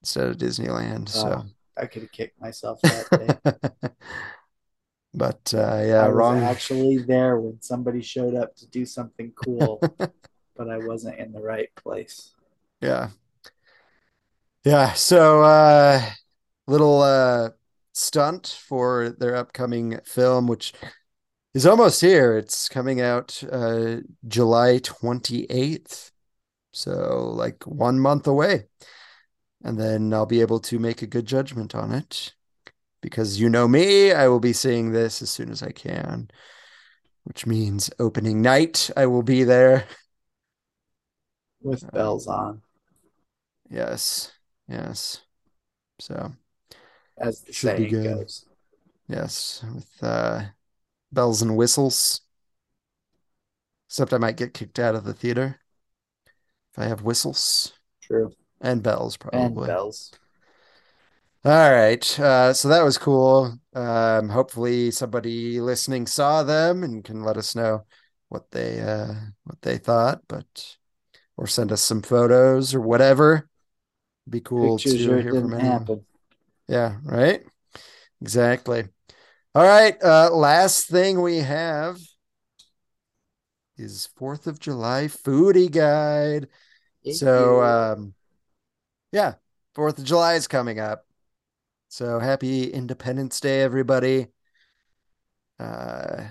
[SPEAKER 5] instead of Disneyland. So
[SPEAKER 6] Oh, I could have kicked myself that day.
[SPEAKER 5] but uh yeah,
[SPEAKER 6] I was
[SPEAKER 5] wrong.
[SPEAKER 6] actually there when somebody showed up to do something cool, but I wasn't in the right place.
[SPEAKER 5] Yeah. Yeah, so uh little uh stunt for their upcoming film which is almost here. It's coming out uh July 28th. So like 1 month away. And then I'll be able to make a good judgment on it because you know me, I will be seeing this as soon as I can, which means opening night, I will be there.
[SPEAKER 6] with bells on,
[SPEAKER 5] Yes, yes. So,
[SPEAKER 6] as the
[SPEAKER 5] Should be
[SPEAKER 6] saying
[SPEAKER 5] good.
[SPEAKER 6] goes.
[SPEAKER 5] yes, with uh, bells and whistles. Except I might get kicked out of the theater if I have whistles
[SPEAKER 6] True.
[SPEAKER 5] and bells, probably.
[SPEAKER 6] And bells.
[SPEAKER 5] All right. Uh, so that was cool. Um, hopefully somebody listening saw them and can let us know what they uh what they thought, but or send us some photos or whatever. Be cool
[SPEAKER 6] Pictures
[SPEAKER 5] to hear from anyone.
[SPEAKER 6] happen.
[SPEAKER 5] Yeah, right? Exactly. All right. Uh, last thing we have is Fourth of July foodie guide. So um yeah, Fourth of July is coming up. So happy Independence Day, everybody. Uh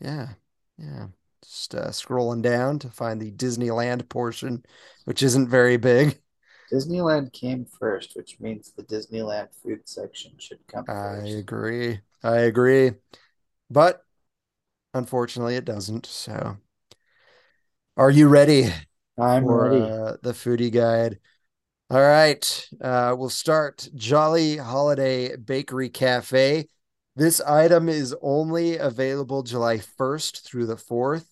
[SPEAKER 5] yeah, yeah. Just uh, scrolling down to find the Disneyland portion, which isn't very big.
[SPEAKER 6] Disneyland came first, which means the Disneyland food section should come
[SPEAKER 5] I
[SPEAKER 6] first.
[SPEAKER 5] agree. I agree. But unfortunately it doesn't. So are you ready?
[SPEAKER 6] I'm
[SPEAKER 5] for
[SPEAKER 6] ready.
[SPEAKER 5] uh, the foodie guide. All right, uh, we'll start Jolly Holiday Bakery Cafe. This item is only available July 1st through the 4th.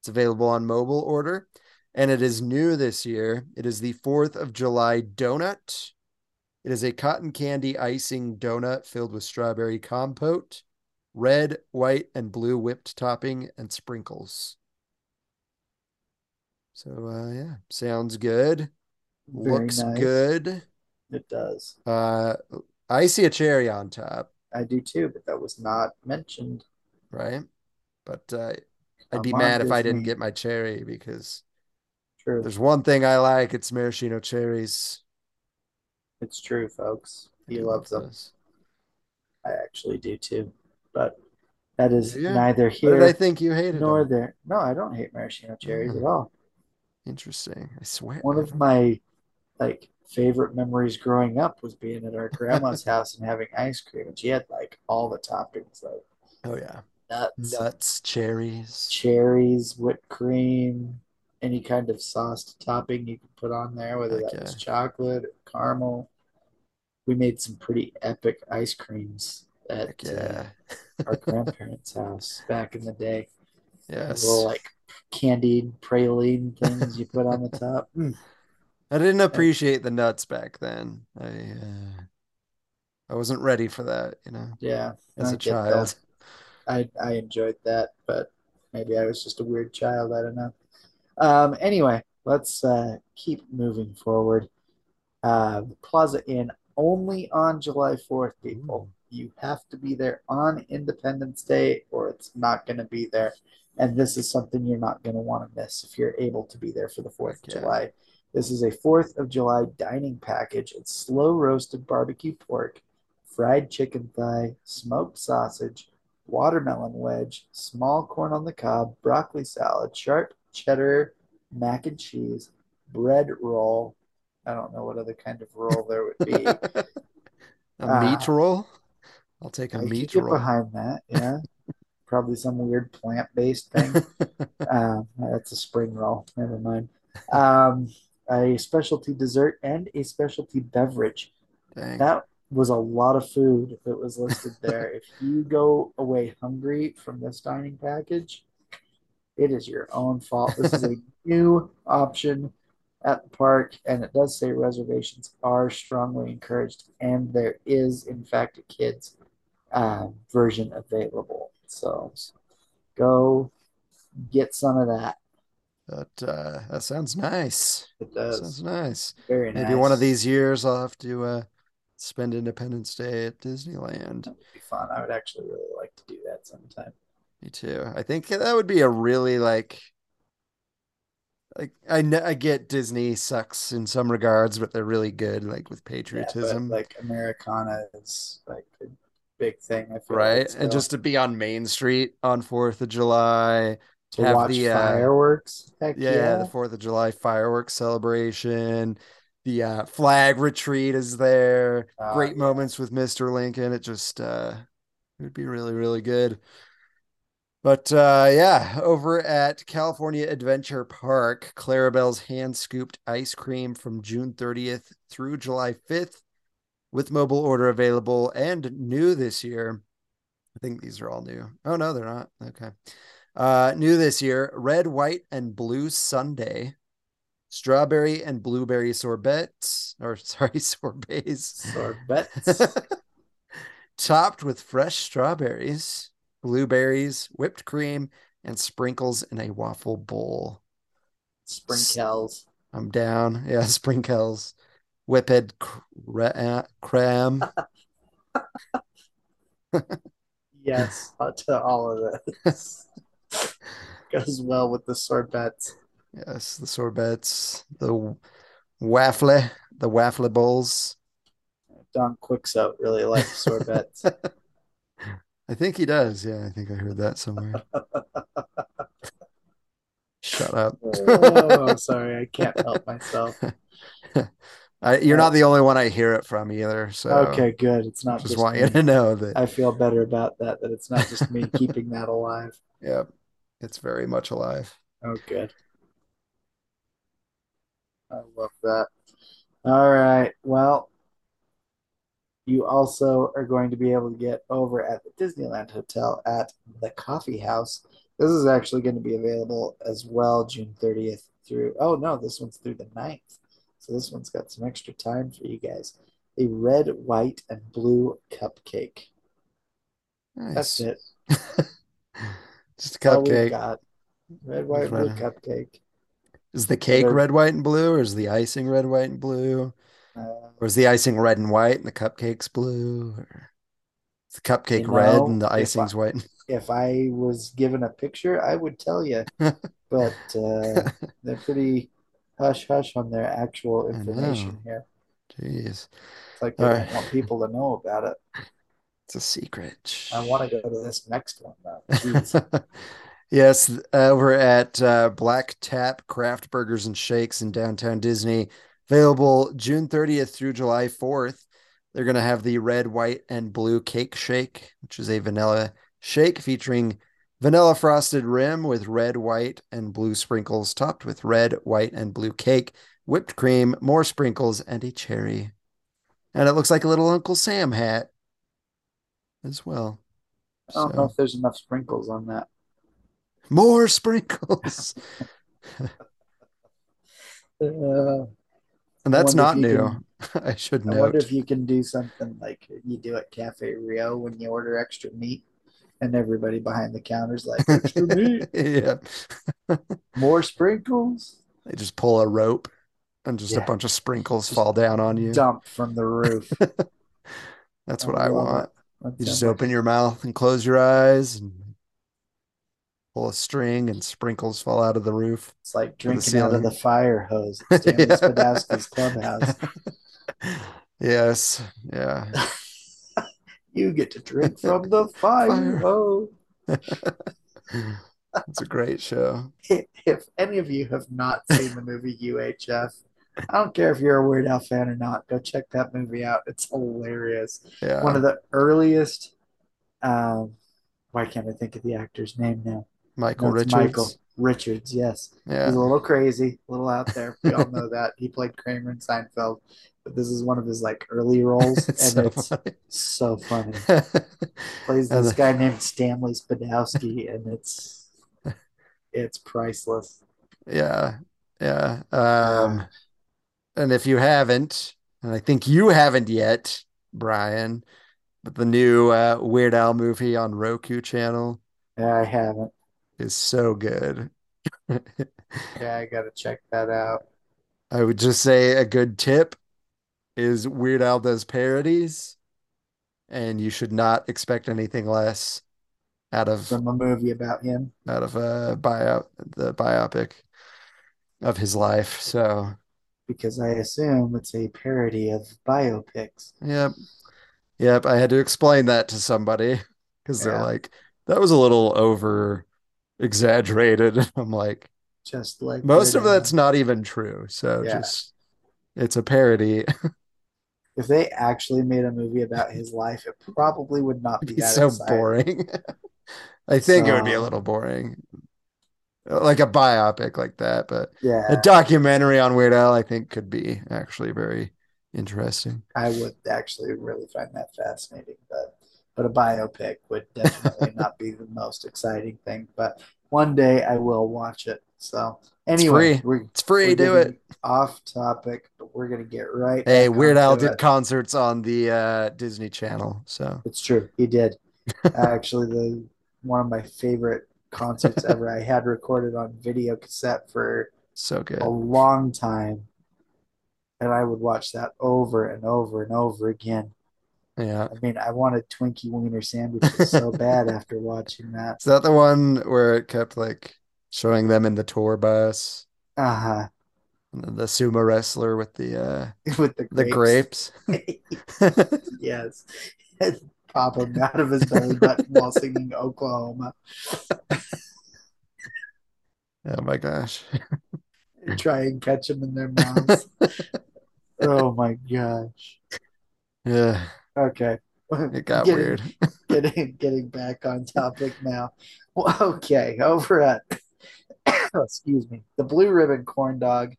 [SPEAKER 5] It's available on mobile order, and it is new this year. It is the 4th of July donut. It is a cotton candy icing donut filled with strawberry compote, red, white, and blue whipped topping, and sprinkles. So uh yeah, sounds good.
[SPEAKER 6] Very
[SPEAKER 5] Looks
[SPEAKER 6] nice.
[SPEAKER 5] good.
[SPEAKER 6] It does.
[SPEAKER 5] Uh I see a cherry on top,
[SPEAKER 6] I do too, but that was not mentioned.
[SPEAKER 5] right? But uh I'd be mad if I didn't get my cherry because
[SPEAKER 6] True.
[SPEAKER 5] there's one thing I like, it's maraschino cherries.
[SPEAKER 6] It's true, folks. He loves
[SPEAKER 5] love
[SPEAKER 6] them.
[SPEAKER 5] those.
[SPEAKER 6] I actually do too. But that is
[SPEAKER 5] ya?
[SPEAKER 6] neither
[SPEAKER 5] here. I think you hated
[SPEAKER 6] nor
[SPEAKER 5] them?
[SPEAKER 6] there. No, I don't hate maraschino cherries at
[SPEAKER 5] Oh.
[SPEAKER 6] all.
[SPEAKER 5] Interesting. I swear.
[SPEAKER 6] One of my like favorite memories growing up was being at our grandma's house and having ice cream, and she had like all the toppings, like
[SPEAKER 5] Oh yeah.
[SPEAKER 6] Nuts,
[SPEAKER 5] Nuts, cherries.
[SPEAKER 6] cherries, whipped cream, any kind of sauced topping you could put on there, whether
[SPEAKER 5] Heck
[SPEAKER 6] that was
[SPEAKER 5] yeah.
[SPEAKER 6] chocolate or caramel. We made some pretty epic ice creams at uh, our grandparents' house back in the day.
[SPEAKER 5] Yes.
[SPEAKER 6] Little like candied praline things you put on the top. Mm.
[SPEAKER 5] I didn't appreciate the nuts back then. I uh, I wasn't ready for that, you know,
[SPEAKER 6] Yeah,
[SPEAKER 5] as a child.
[SPEAKER 6] I I enjoyed that, but maybe I was just a weird child. I don't know. Um, anyway, let's uh, keep moving forward. Uh, Plaza Inn only on July 4th, people. You have to be there on Independence Day, or it's not going to be there. And this is something you're not going to want to miss if you're able to be there for the 4th of July. This is a 4th of July dining package. It's slow roasted barbecue pork, fried chicken thigh, smoked sausage, watermelon wedge, small corn on the cob, broccoli salad, sharp cheddar, mac and cheese, bread roll. I don't know what other kind of roll there would be.
[SPEAKER 5] A meat
[SPEAKER 6] Ah.
[SPEAKER 5] roll? I'll take a
[SPEAKER 6] I
[SPEAKER 5] meat
[SPEAKER 6] get
[SPEAKER 5] roll.
[SPEAKER 6] behind that. Yeah, probably some weird plant-based thing. Um, that's a spring roll. Never mind. Um, a specialty dessert and a specialty beverage.
[SPEAKER 5] Dang.
[SPEAKER 6] That was a lot of food that was listed there. if you go away hungry from this dining package, it is your own fault. This is a new option at the park, and it does say reservations are strongly encouraged, and there is, in fact, a kids uh, version available. So go get some of that.
[SPEAKER 5] That uh, that sounds nice.
[SPEAKER 6] It does.
[SPEAKER 5] Sounds nice.
[SPEAKER 6] very nice.
[SPEAKER 5] Maybe one of these years I'll have to uh, spend Independence Day at Disneyland.
[SPEAKER 6] That would be fun. I would actually really like to do that sometime.
[SPEAKER 5] Me too. I think that would be a really like like I I get Disney sucks in some regards, but they're really good like with
[SPEAKER 6] Yeah,
[SPEAKER 5] patriotism,
[SPEAKER 6] like Americana is like a big thing. I feel
[SPEAKER 5] right?
[SPEAKER 6] like
[SPEAKER 5] And just to be on Main Street on Fourth of July,
[SPEAKER 6] to
[SPEAKER 5] have
[SPEAKER 6] watch
[SPEAKER 5] the uh,
[SPEAKER 6] fireworks. Heck
[SPEAKER 5] yeah,
[SPEAKER 6] yeah.
[SPEAKER 5] the Fourth of July fireworks celebration, the uh, flag retreat is there.
[SPEAKER 6] Oh,
[SPEAKER 5] Great
[SPEAKER 6] yeah.
[SPEAKER 5] moments with Mr. Lincoln. It just uh it would be really, really good. But uh yeah, over at California Adventure Park, Clarabelle's hand scooped ice cream from June 30th through July 5th with mobile order available and new this year. I think these are all new. Oh no, they're not. Okay. Uh new this year, red, white, and blue sundae. Strawberry and blueberry sorbets, or sorry, sorbets.
[SPEAKER 6] Sorbets.
[SPEAKER 5] Topped with fresh strawberries, blueberries, whipped cream, and sprinkles in a waffle bowl.
[SPEAKER 6] Sprinkles.
[SPEAKER 5] I'm down. Yeah, sprinkles. Whipped cra- uh, cram.
[SPEAKER 6] Yes, to all of this. Goes well with the sorbets.
[SPEAKER 5] Yes, the sorbets, the waffle, the waffle bowls.
[SPEAKER 6] Don Quixote really likes sorbets.
[SPEAKER 5] I think he does. Yeah, I think I heard that somewhere. Shut up.
[SPEAKER 6] oh, I'm sorry, I can't help myself.
[SPEAKER 5] I, you're not the only one I hear it from either. So
[SPEAKER 6] Okay, good. It's not
[SPEAKER 5] just
[SPEAKER 6] just
[SPEAKER 5] want you to know that.
[SPEAKER 6] I feel better about that. That it's not just me keeping that alive.
[SPEAKER 5] yeah, it's very much alive.
[SPEAKER 6] Oh, good. I love that. All right. Well, you also are going to be able to get over at the Disneyland Hotel at the Coffee House. This is actually going to be available as well June 30th through, oh no, this one's through the 9th. So this one's got some extra time for you guys. A red, white, and blue cupcake. That's it.
[SPEAKER 5] Just a cupcake.
[SPEAKER 6] got. Red, white, blue cupcake.
[SPEAKER 5] Is the cake
[SPEAKER 6] They're-
[SPEAKER 5] red, white, and blue, or is the icing red, white, and blue?
[SPEAKER 6] Uh,
[SPEAKER 5] Or is the icing red and white and the cupcake's blue? Or is the cupcake
[SPEAKER 6] You
[SPEAKER 5] red and the
[SPEAKER 6] if I-
[SPEAKER 5] icing's white?
[SPEAKER 6] if I was given a picture, I would tell you, but uh, they're pretty hush hush on their actual information here.
[SPEAKER 5] Jeez,
[SPEAKER 6] It's like they
[SPEAKER 5] All
[SPEAKER 6] don't
[SPEAKER 5] right.
[SPEAKER 6] want people to know about it.
[SPEAKER 5] it's a secret.
[SPEAKER 6] I want to go to this next one though.
[SPEAKER 5] Yes, over at uh, Black Tap Craft Burgers and Shakes in downtown Disney, available June 30th through July 4th. They're going to have the red, white, and blue cake shake, which is a vanilla shake featuring vanilla frosted rim with red, white, and blue sprinkles, topped with red, white, and blue cake, whipped cream, more sprinkles, and a cherry. And it looks like a little Uncle Sam hat as well.
[SPEAKER 6] I don't know if there's enough sprinkles on that.
[SPEAKER 5] More sprinkles.
[SPEAKER 6] Uh,
[SPEAKER 5] And that's not new. I should
[SPEAKER 6] I wonder if you can do something like you do at Cafe Rio when you order extra meat, and everybody behind the counter's like, extra meat,
[SPEAKER 5] yeah.
[SPEAKER 6] more sprinkles,
[SPEAKER 5] They just pull a rope and just a bunch of sprinkles
[SPEAKER 6] Just
[SPEAKER 5] fall down on you.
[SPEAKER 6] Dump from the roof.
[SPEAKER 5] That's
[SPEAKER 6] I
[SPEAKER 5] what I want. You just open your mouth and close your eyes and a string and sprinkles fall out of the roof.
[SPEAKER 6] It's like drinking out of the fire hose at Stanley
[SPEAKER 5] Yeah.
[SPEAKER 6] Spadowski's clubhouse.
[SPEAKER 5] yes. Yeah.
[SPEAKER 6] You get to drink from the fire
[SPEAKER 5] Fire.
[SPEAKER 6] hose.
[SPEAKER 5] It's a great show.
[SPEAKER 6] If any of you have not seen the movie UHF, I don't care if you're a Weird Al fan or not, go check that movie out. It's hilarious.
[SPEAKER 5] Yeah.
[SPEAKER 6] One of the earliest. Um, why can't I think of the actor's name now?
[SPEAKER 5] Michael
[SPEAKER 6] it's
[SPEAKER 5] Richards.
[SPEAKER 6] Michael Richards. Yes,
[SPEAKER 5] Yeah.
[SPEAKER 6] he's a little crazy, a little out there. We all know that. He played Kramer in Seinfeld, but this is one of his like early roles,
[SPEAKER 5] It's
[SPEAKER 6] and
[SPEAKER 5] so
[SPEAKER 6] it's so funny.
[SPEAKER 5] funny.
[SPEAKER 6] plays this guy named Stanley Spadowski, and it's it's priceless.
[SPEAKER 5] Yeah. Yeah. Um, and if you haven't, and I think you haven't yet, Bryan, but the new uh, Weird Al movie on Roku channel
[SPEAKER 6] Yeah, I haven't.
[SPEAKER 5] Is so good.
[SPEAKER 6] Yeah, I gotta check that out.
[SPEAKER 5] I would just say a good tip is Weird Al does parodies, and you should not expect anything less out of
[SPEAKER 6] From a movie about him.
[SPEAKER 5] out of a bio the biopic of his life. So
[SPEAKER 6] because I assume it's a parody of biopics.
[SPEAKER 5] Yep. Yep. I had to explain that to somebody because they're like, that was a little over exaggerated. I'm like,
[SPEAKER 6] Just like
[SPEAKER 5] most of that's uh, not even true. So
[SPEAKER 6] Yeah.
[SPEAKER 5] just It's a parody.
[SPEAKER 6] If they actually made a movie about his life, it probably would not be that
[SPEAKER 5] so
[SPEAKER 6] exciting.
[SPEAKER 5] boring. I think it would be a little boring. Like a biopic like that, but
[SPEAKER 6] yeah, a
[SPEAKER 5] documentary on Weird Al, I think, could be actually very interesting.
[SPEAKER 6] I would actually really find that fascinating, but but a biopic would definitely not be the most exciting thing. But one day I will watch it. So anyway,
[SPEAKER 5] free.
[SPEAKER 6] we're
[SPEAKER 5] It's free, do it.
[SPEAKER 6] off topic, but we're gonna get right.
[SPEAKER 5] Hey, Weird Al did
[SPEAKER 6] it.
[SPEAKER 5] concerts on the uh, Disney Channel, so
[SPEAKER 6] It's true. He did. Actually, the one of my favorite concerts ever. I had recorded on video cassette for
[SPEAKER 5] so good.
[SPEAKER 6] a long time. And I would watch that over and over and over again.
[SPEAKER 5] Yeah.
[SPEAKER 6] I mean, I wanted Twinkie Wiener sandwiches so bad after watching that.
[SPEAKER 5] Is that the one where it kept like showing them in the tour bus?
[SPEAKER 6] Uh-huh.
[SPEAKER 5] And then the sumo wrestler with the uh
[SPEAKER 6] With the
[SPEAKER 5] the
[SPEAKER 6] grapes.
[SPEAKER 5] grapes.
[SPEAKER 6] Yes. Pop him out of his belly button while singing Oklahoma.
[SPEAKER 5] Oh my gosh.
[SPEAKER 6] Try and catch them in their mouths. Oh my gosh.
[SPEAKER 5] Yeah,
[SPEAKER 6] Okay.
[SPEAKER 5] it got
[SPEAKER 6] Getting-
[SPEAKER 5] weird.
[SPEAKER 6] getting getting back on topic now. Well, okay, over at excuse me, the Blue Ribbon Corn Dog.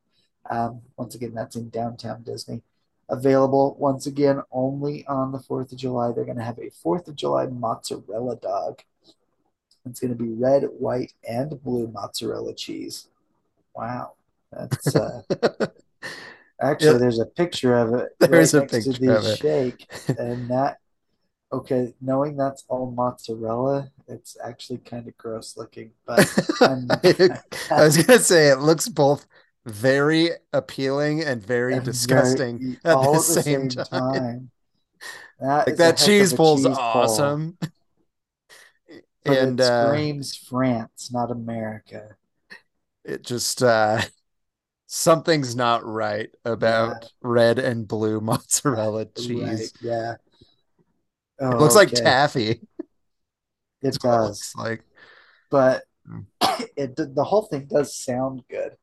[SPEAKER 6] Um, once again, that's in downtown Disney. Available once again only on the Fourth of July. They're going to have a Fourth of July mozzarella dog. It's going to be red, white, and blue mozzarella cheese. Wow, that's uh, actually
[SPEAKER 5] Yeah.
[SPEAKER 6] there's a picture of it
[SPEAKER 5] There's
[SPEAKER 6] right
[SPEAKER 5] a
[SPEAKER 6] next to
[SPEAKER 5] picture
[SPEAKER 6] the
[SPEAKER 5] of it.
[SPEAKER 6] shake, and that okay, knowing that's all mozzarella, it's actually kind of gross looking, but
[SPEAKER 5] I was gonna say it looks both very appealing and very
[SPEAKER 6] very-
[SPEAKER 5] disgusting the
[SPEAKER 6] at the
[SPEAKER 5] same
[SPEAKER 6] same
[SPEAKER 5] time.
[SPEAKER 6] time. That
[SPEAKER 5] Like that cheese
[SPEAKER 6] a cheese
[SPEAKER 5] awesome.
[SPEAKER 6] but
[SPEAKER 5] And
[SPEAKER 6] it
[SPEAKER 5] uh,
[SPEAKER 6] screams France, not America.
[SPEAKER 5] it just uh something's not right about red and blue mozzarella cheese.
[SPEAKER 6] Right, yeah.
[SPEAKER 5] It
[SPEAKER 6] Oh,
[SPEAKER 5] looks like taffy.
[SPEAKER 6] It does.
[SPEAKER 5] like.
[SPEAKER 6] but
[SPEAKER 5] Mm.
[SPEAKER 6] it the whole thing does sound good.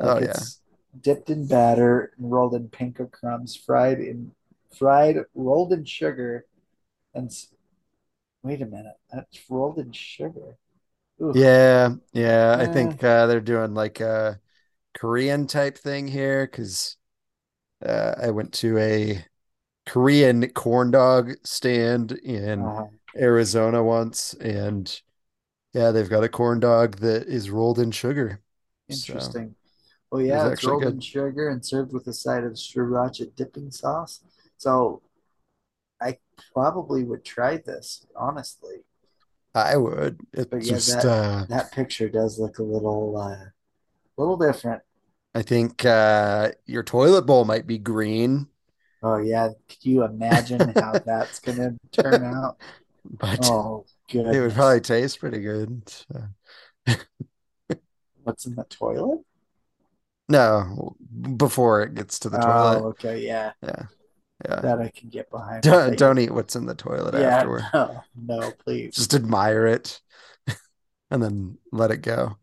[SPEAKER 5] Oh,
[SPEAKER 6] Like
[SPEAKER 5] yeah.
[SPEAKER 6] it's dipped in batter and rolled in panko crumbs, fried in fried, rolled in sugar, and wait a minute, that's rolled in sugar. Ooh,
[SPEAKER 5] Yeah, yeah. I think uh, they're doing like a Korean type thing here because uh, I went to a Korean corn dog stand in
[SPEAKER 6] uh,
[SPEAKER 5] Arizona once, and yeah, they've got a corn dog that is rolled in sugar. So,
[SPEAKER 6] interesting. Well, yeah, it's
[SPEAKER 5] actually
[SPEAKER 6] rolled in sugar and served with a side of sriracha dipping sauce. So I probably would try this, honestly.
[SPEAKER 5] I would. It
[SPEAKER 6] But yeah,
[SPEAKER 5] just
[SPEAKER 6] that-
[SPEAKER 5] uh,
[SPEAKER 6] That picture does look a little uh little different.
[SPEAKER 5] I think uh, your toilet bowl might be green,
[SPEAKER 6] Oh yeah, could you imagine how that's gonna turn out?
[SPEAKER 5] but
[SPEAKER 6] Oh
[SPEAKER 5] it would probably taste pretty good. so.
[SPEAKER 6] What's in the toilet?
[SPEAKER 5] No, before it gets to the
[SPEAKER 6] Oh,
[SPEAKER 5] toilet.
[SPEAKER 6] okay, yeah,
[SPEAKER 5] Yeah, yeah.
[SPEAKER 6] that I can get behind.
[SPEAKER 5] Don't don't eat what's in the toilet
[SPEAKER 6] yeah,
[SPEAKER 5] afterward.
[SPEAKER 6] no, no, please.
[SPEAKER 5] Just admire it and then let it go.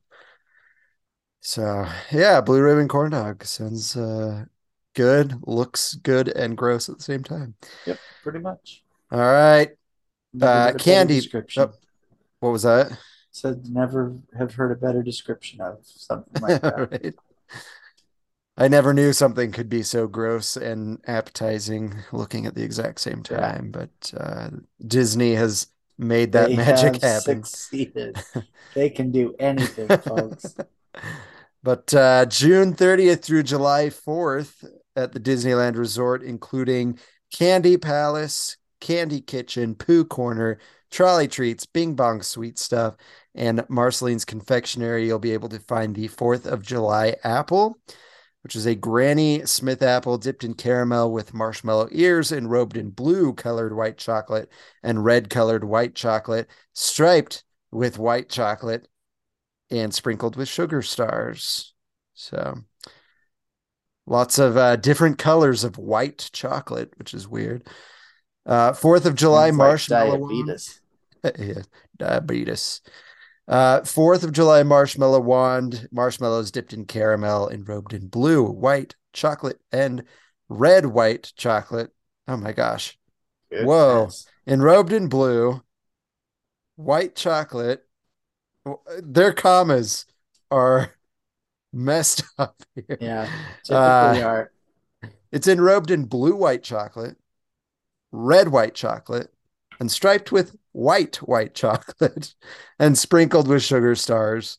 [SPEAKER 5] So yeah, blue ribbon corn dog sounds uh good, looks good and gross at the same time.
[SPEAKER 6] Yep, pretty much.
[SPEAKER 5] All right. Uh,
[SPEAKER 6] heard a better
[SPEAKER 5] candy-
[SPEAKER 6] description.
[SPEAKER 5] oh. What was that?
[SPEAKER 6] Said never have heard a better description of something like that.
[SPEAKER 5] Right. I never knew something could be so gross and appetizing looking at the exact same
[SPEAKER 6] Yeah.
[SPEAKER 5] time, but uh Disney has made that
[SPEAKER 6] They
[SPEAKER 5] magic happen.
[SPEAKER 6] succeeded. They can do anything, folks.
[SPEAKER 5] But uh, June 30th through July 4th at the Disneyland Resort, including Candy Palace, Candy Kitchen, Pooh Corner, Trolley Treats, Bing Bong Sweet Stuff, and Marceline's Confectionery, you'll be able to find the 4th of July apple, which is a Granny Smith apple dipped in caramel with marshmallow ears and robed in blue colored white chocolate and red colored white chocolate, striped with white chocolate and sprinkled with sugar stars. So lots of uh, different colors of white chocolate, which is weird. Uh, Fourth of July
[SPEAKER 6] Sounds like
[SPEAKER 5] marshmallow wand.
[SPEAKER 6] diabetes.
[SPEAKER 5] yeah, diabetes. Uh, Fourth of July marshmallow wand, marshmallows dipped in caramel and robed in blue, white, chocolate and red white chocolate. Oh my gosh. Whoa.
[SPEAKER 6] Goodness.
[SPEAKER 5] Enrobed in blue, white chocolate. Their commas are messed up here.
[SPEAKER 6] Yeah,
[SPEAKER 5] Uh,
[SPEAKER 6] are.
[SPEAKER 5] It's enrobed in blue white chocolate, red white chocolate, and striped with white white chocolate and sprinkled with sugar stars.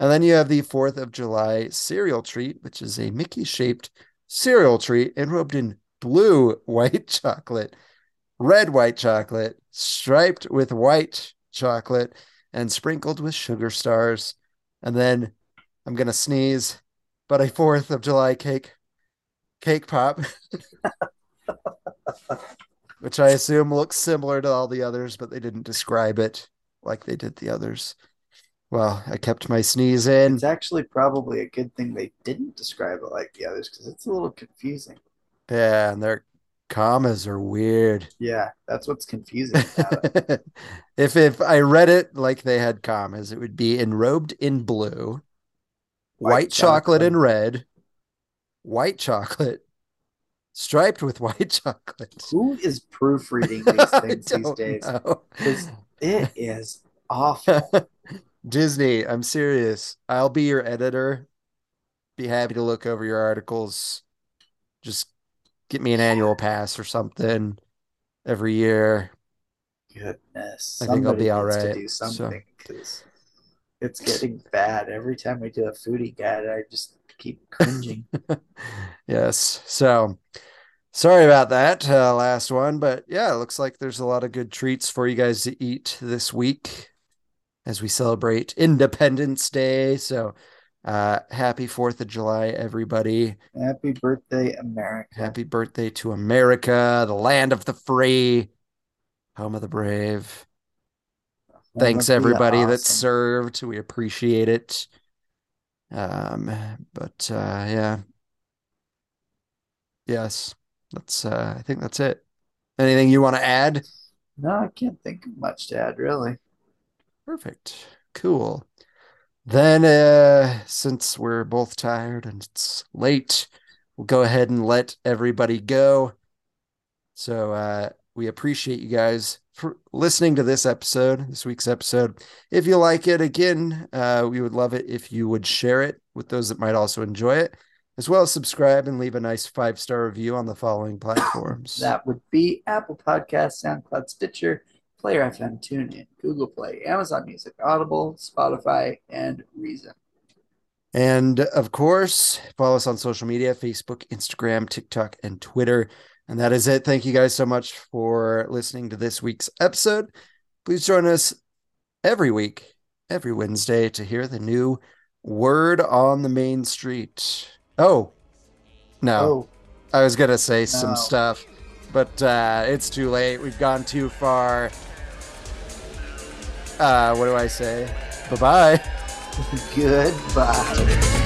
[SPEAKER 5] And then you have the 4th of July cereal treat, which is a Mickey shaped cereal treat enrobed in blue white chocolate, red white chocolate, striped with white chocolate, and sprinkled with sugar stars. And then I'm going to sneeze, but a 4th of July cake cake pop, which I assume looks similar to all the others, but they didn't describe it like they did the others. Well, I kept my sneeze in.
[SPEAKER 6] It's actually probably a good thing they didn't describe it like the others because it's a little confusing.
[SPEAKER 5] Yeah, and their commas are weird.
[SPEAKER 6] Yeah, that's what's confusing
[SPEAKER 5] if if I read it like they had commas, it would be enrobed in blue, white,
[SPEAKER 6] White
[SPEAKER 5] chocolate
[SPEAKER 6] chocolate.
[SPEAKER 5] in red, white chocolate, striped with white chocolate.
[SPEAKER 6] Who is proofreading these things these days? It is awful.
[SPEAKER 5] Disney, I'm serious. I'll be your editor. Be happy to look over your articles. Just get me an annual pass or something every year.
[SPEAKER 6] Goodness.
[SPEAKER 5] I think I'll be all
[SPEAKER 6] right. to do
[SPEAKER 5] so-
[SPEAKER 6] something because it's getting bad. Every time we do a foodie guide, I just keep cringing.
[SPEAKER 5] Yes. So sorry about that uh, last one, but yeah, it looks like there's a lot of good treats for you guys to eat this week as we celebrate Independence Day. So uh happy 4th of July, everybody.
[SPEAKER 6] Happy birthday, America.
[SPEAKER 5] Happy birthday to America, the land of the free, home of the brave. Thanks everybody that served. We appreciate it. Um, but uh yeah. Yes. That's uh I think that's it. Anything you want to add?
[SPEAKER 6] No, I can't think of much to add, really.
[SPEAKER 5] Perfect. Cool. Then uh since we're both tired and it's late, we'll go ahead and let everybody go. So uh we appreciate you guys for listening to this episode, this week's episode. If you like it, again, uh, we would love it if you would share it with those that might also enjoy it, as well as subscribe and leave a nice five star review on the following platforms.
[SPEAKER 6] That would be Apple Podcast, SoundCloud, Stitcher, Player FM, TuneIn, Google Play, Amazon Music, Audible, Spotify, and Reason.
[SPEAKER 5] And of course, follow us on social media Facebook, Instagram, TikTok, and Twitter. And that is it. Thank you guys so much for listening to this week's episode. Please join us every week, every Wednesday, to hear the new word on the main street. Oh, no.
[SPEAKER 6] Oh,
[SPEAKER 5] I was going to say some stuff, but uh, it's too late. We've gone too far. Uh, what do I say? Bye bye.
[SPEAKER 6] goodbye.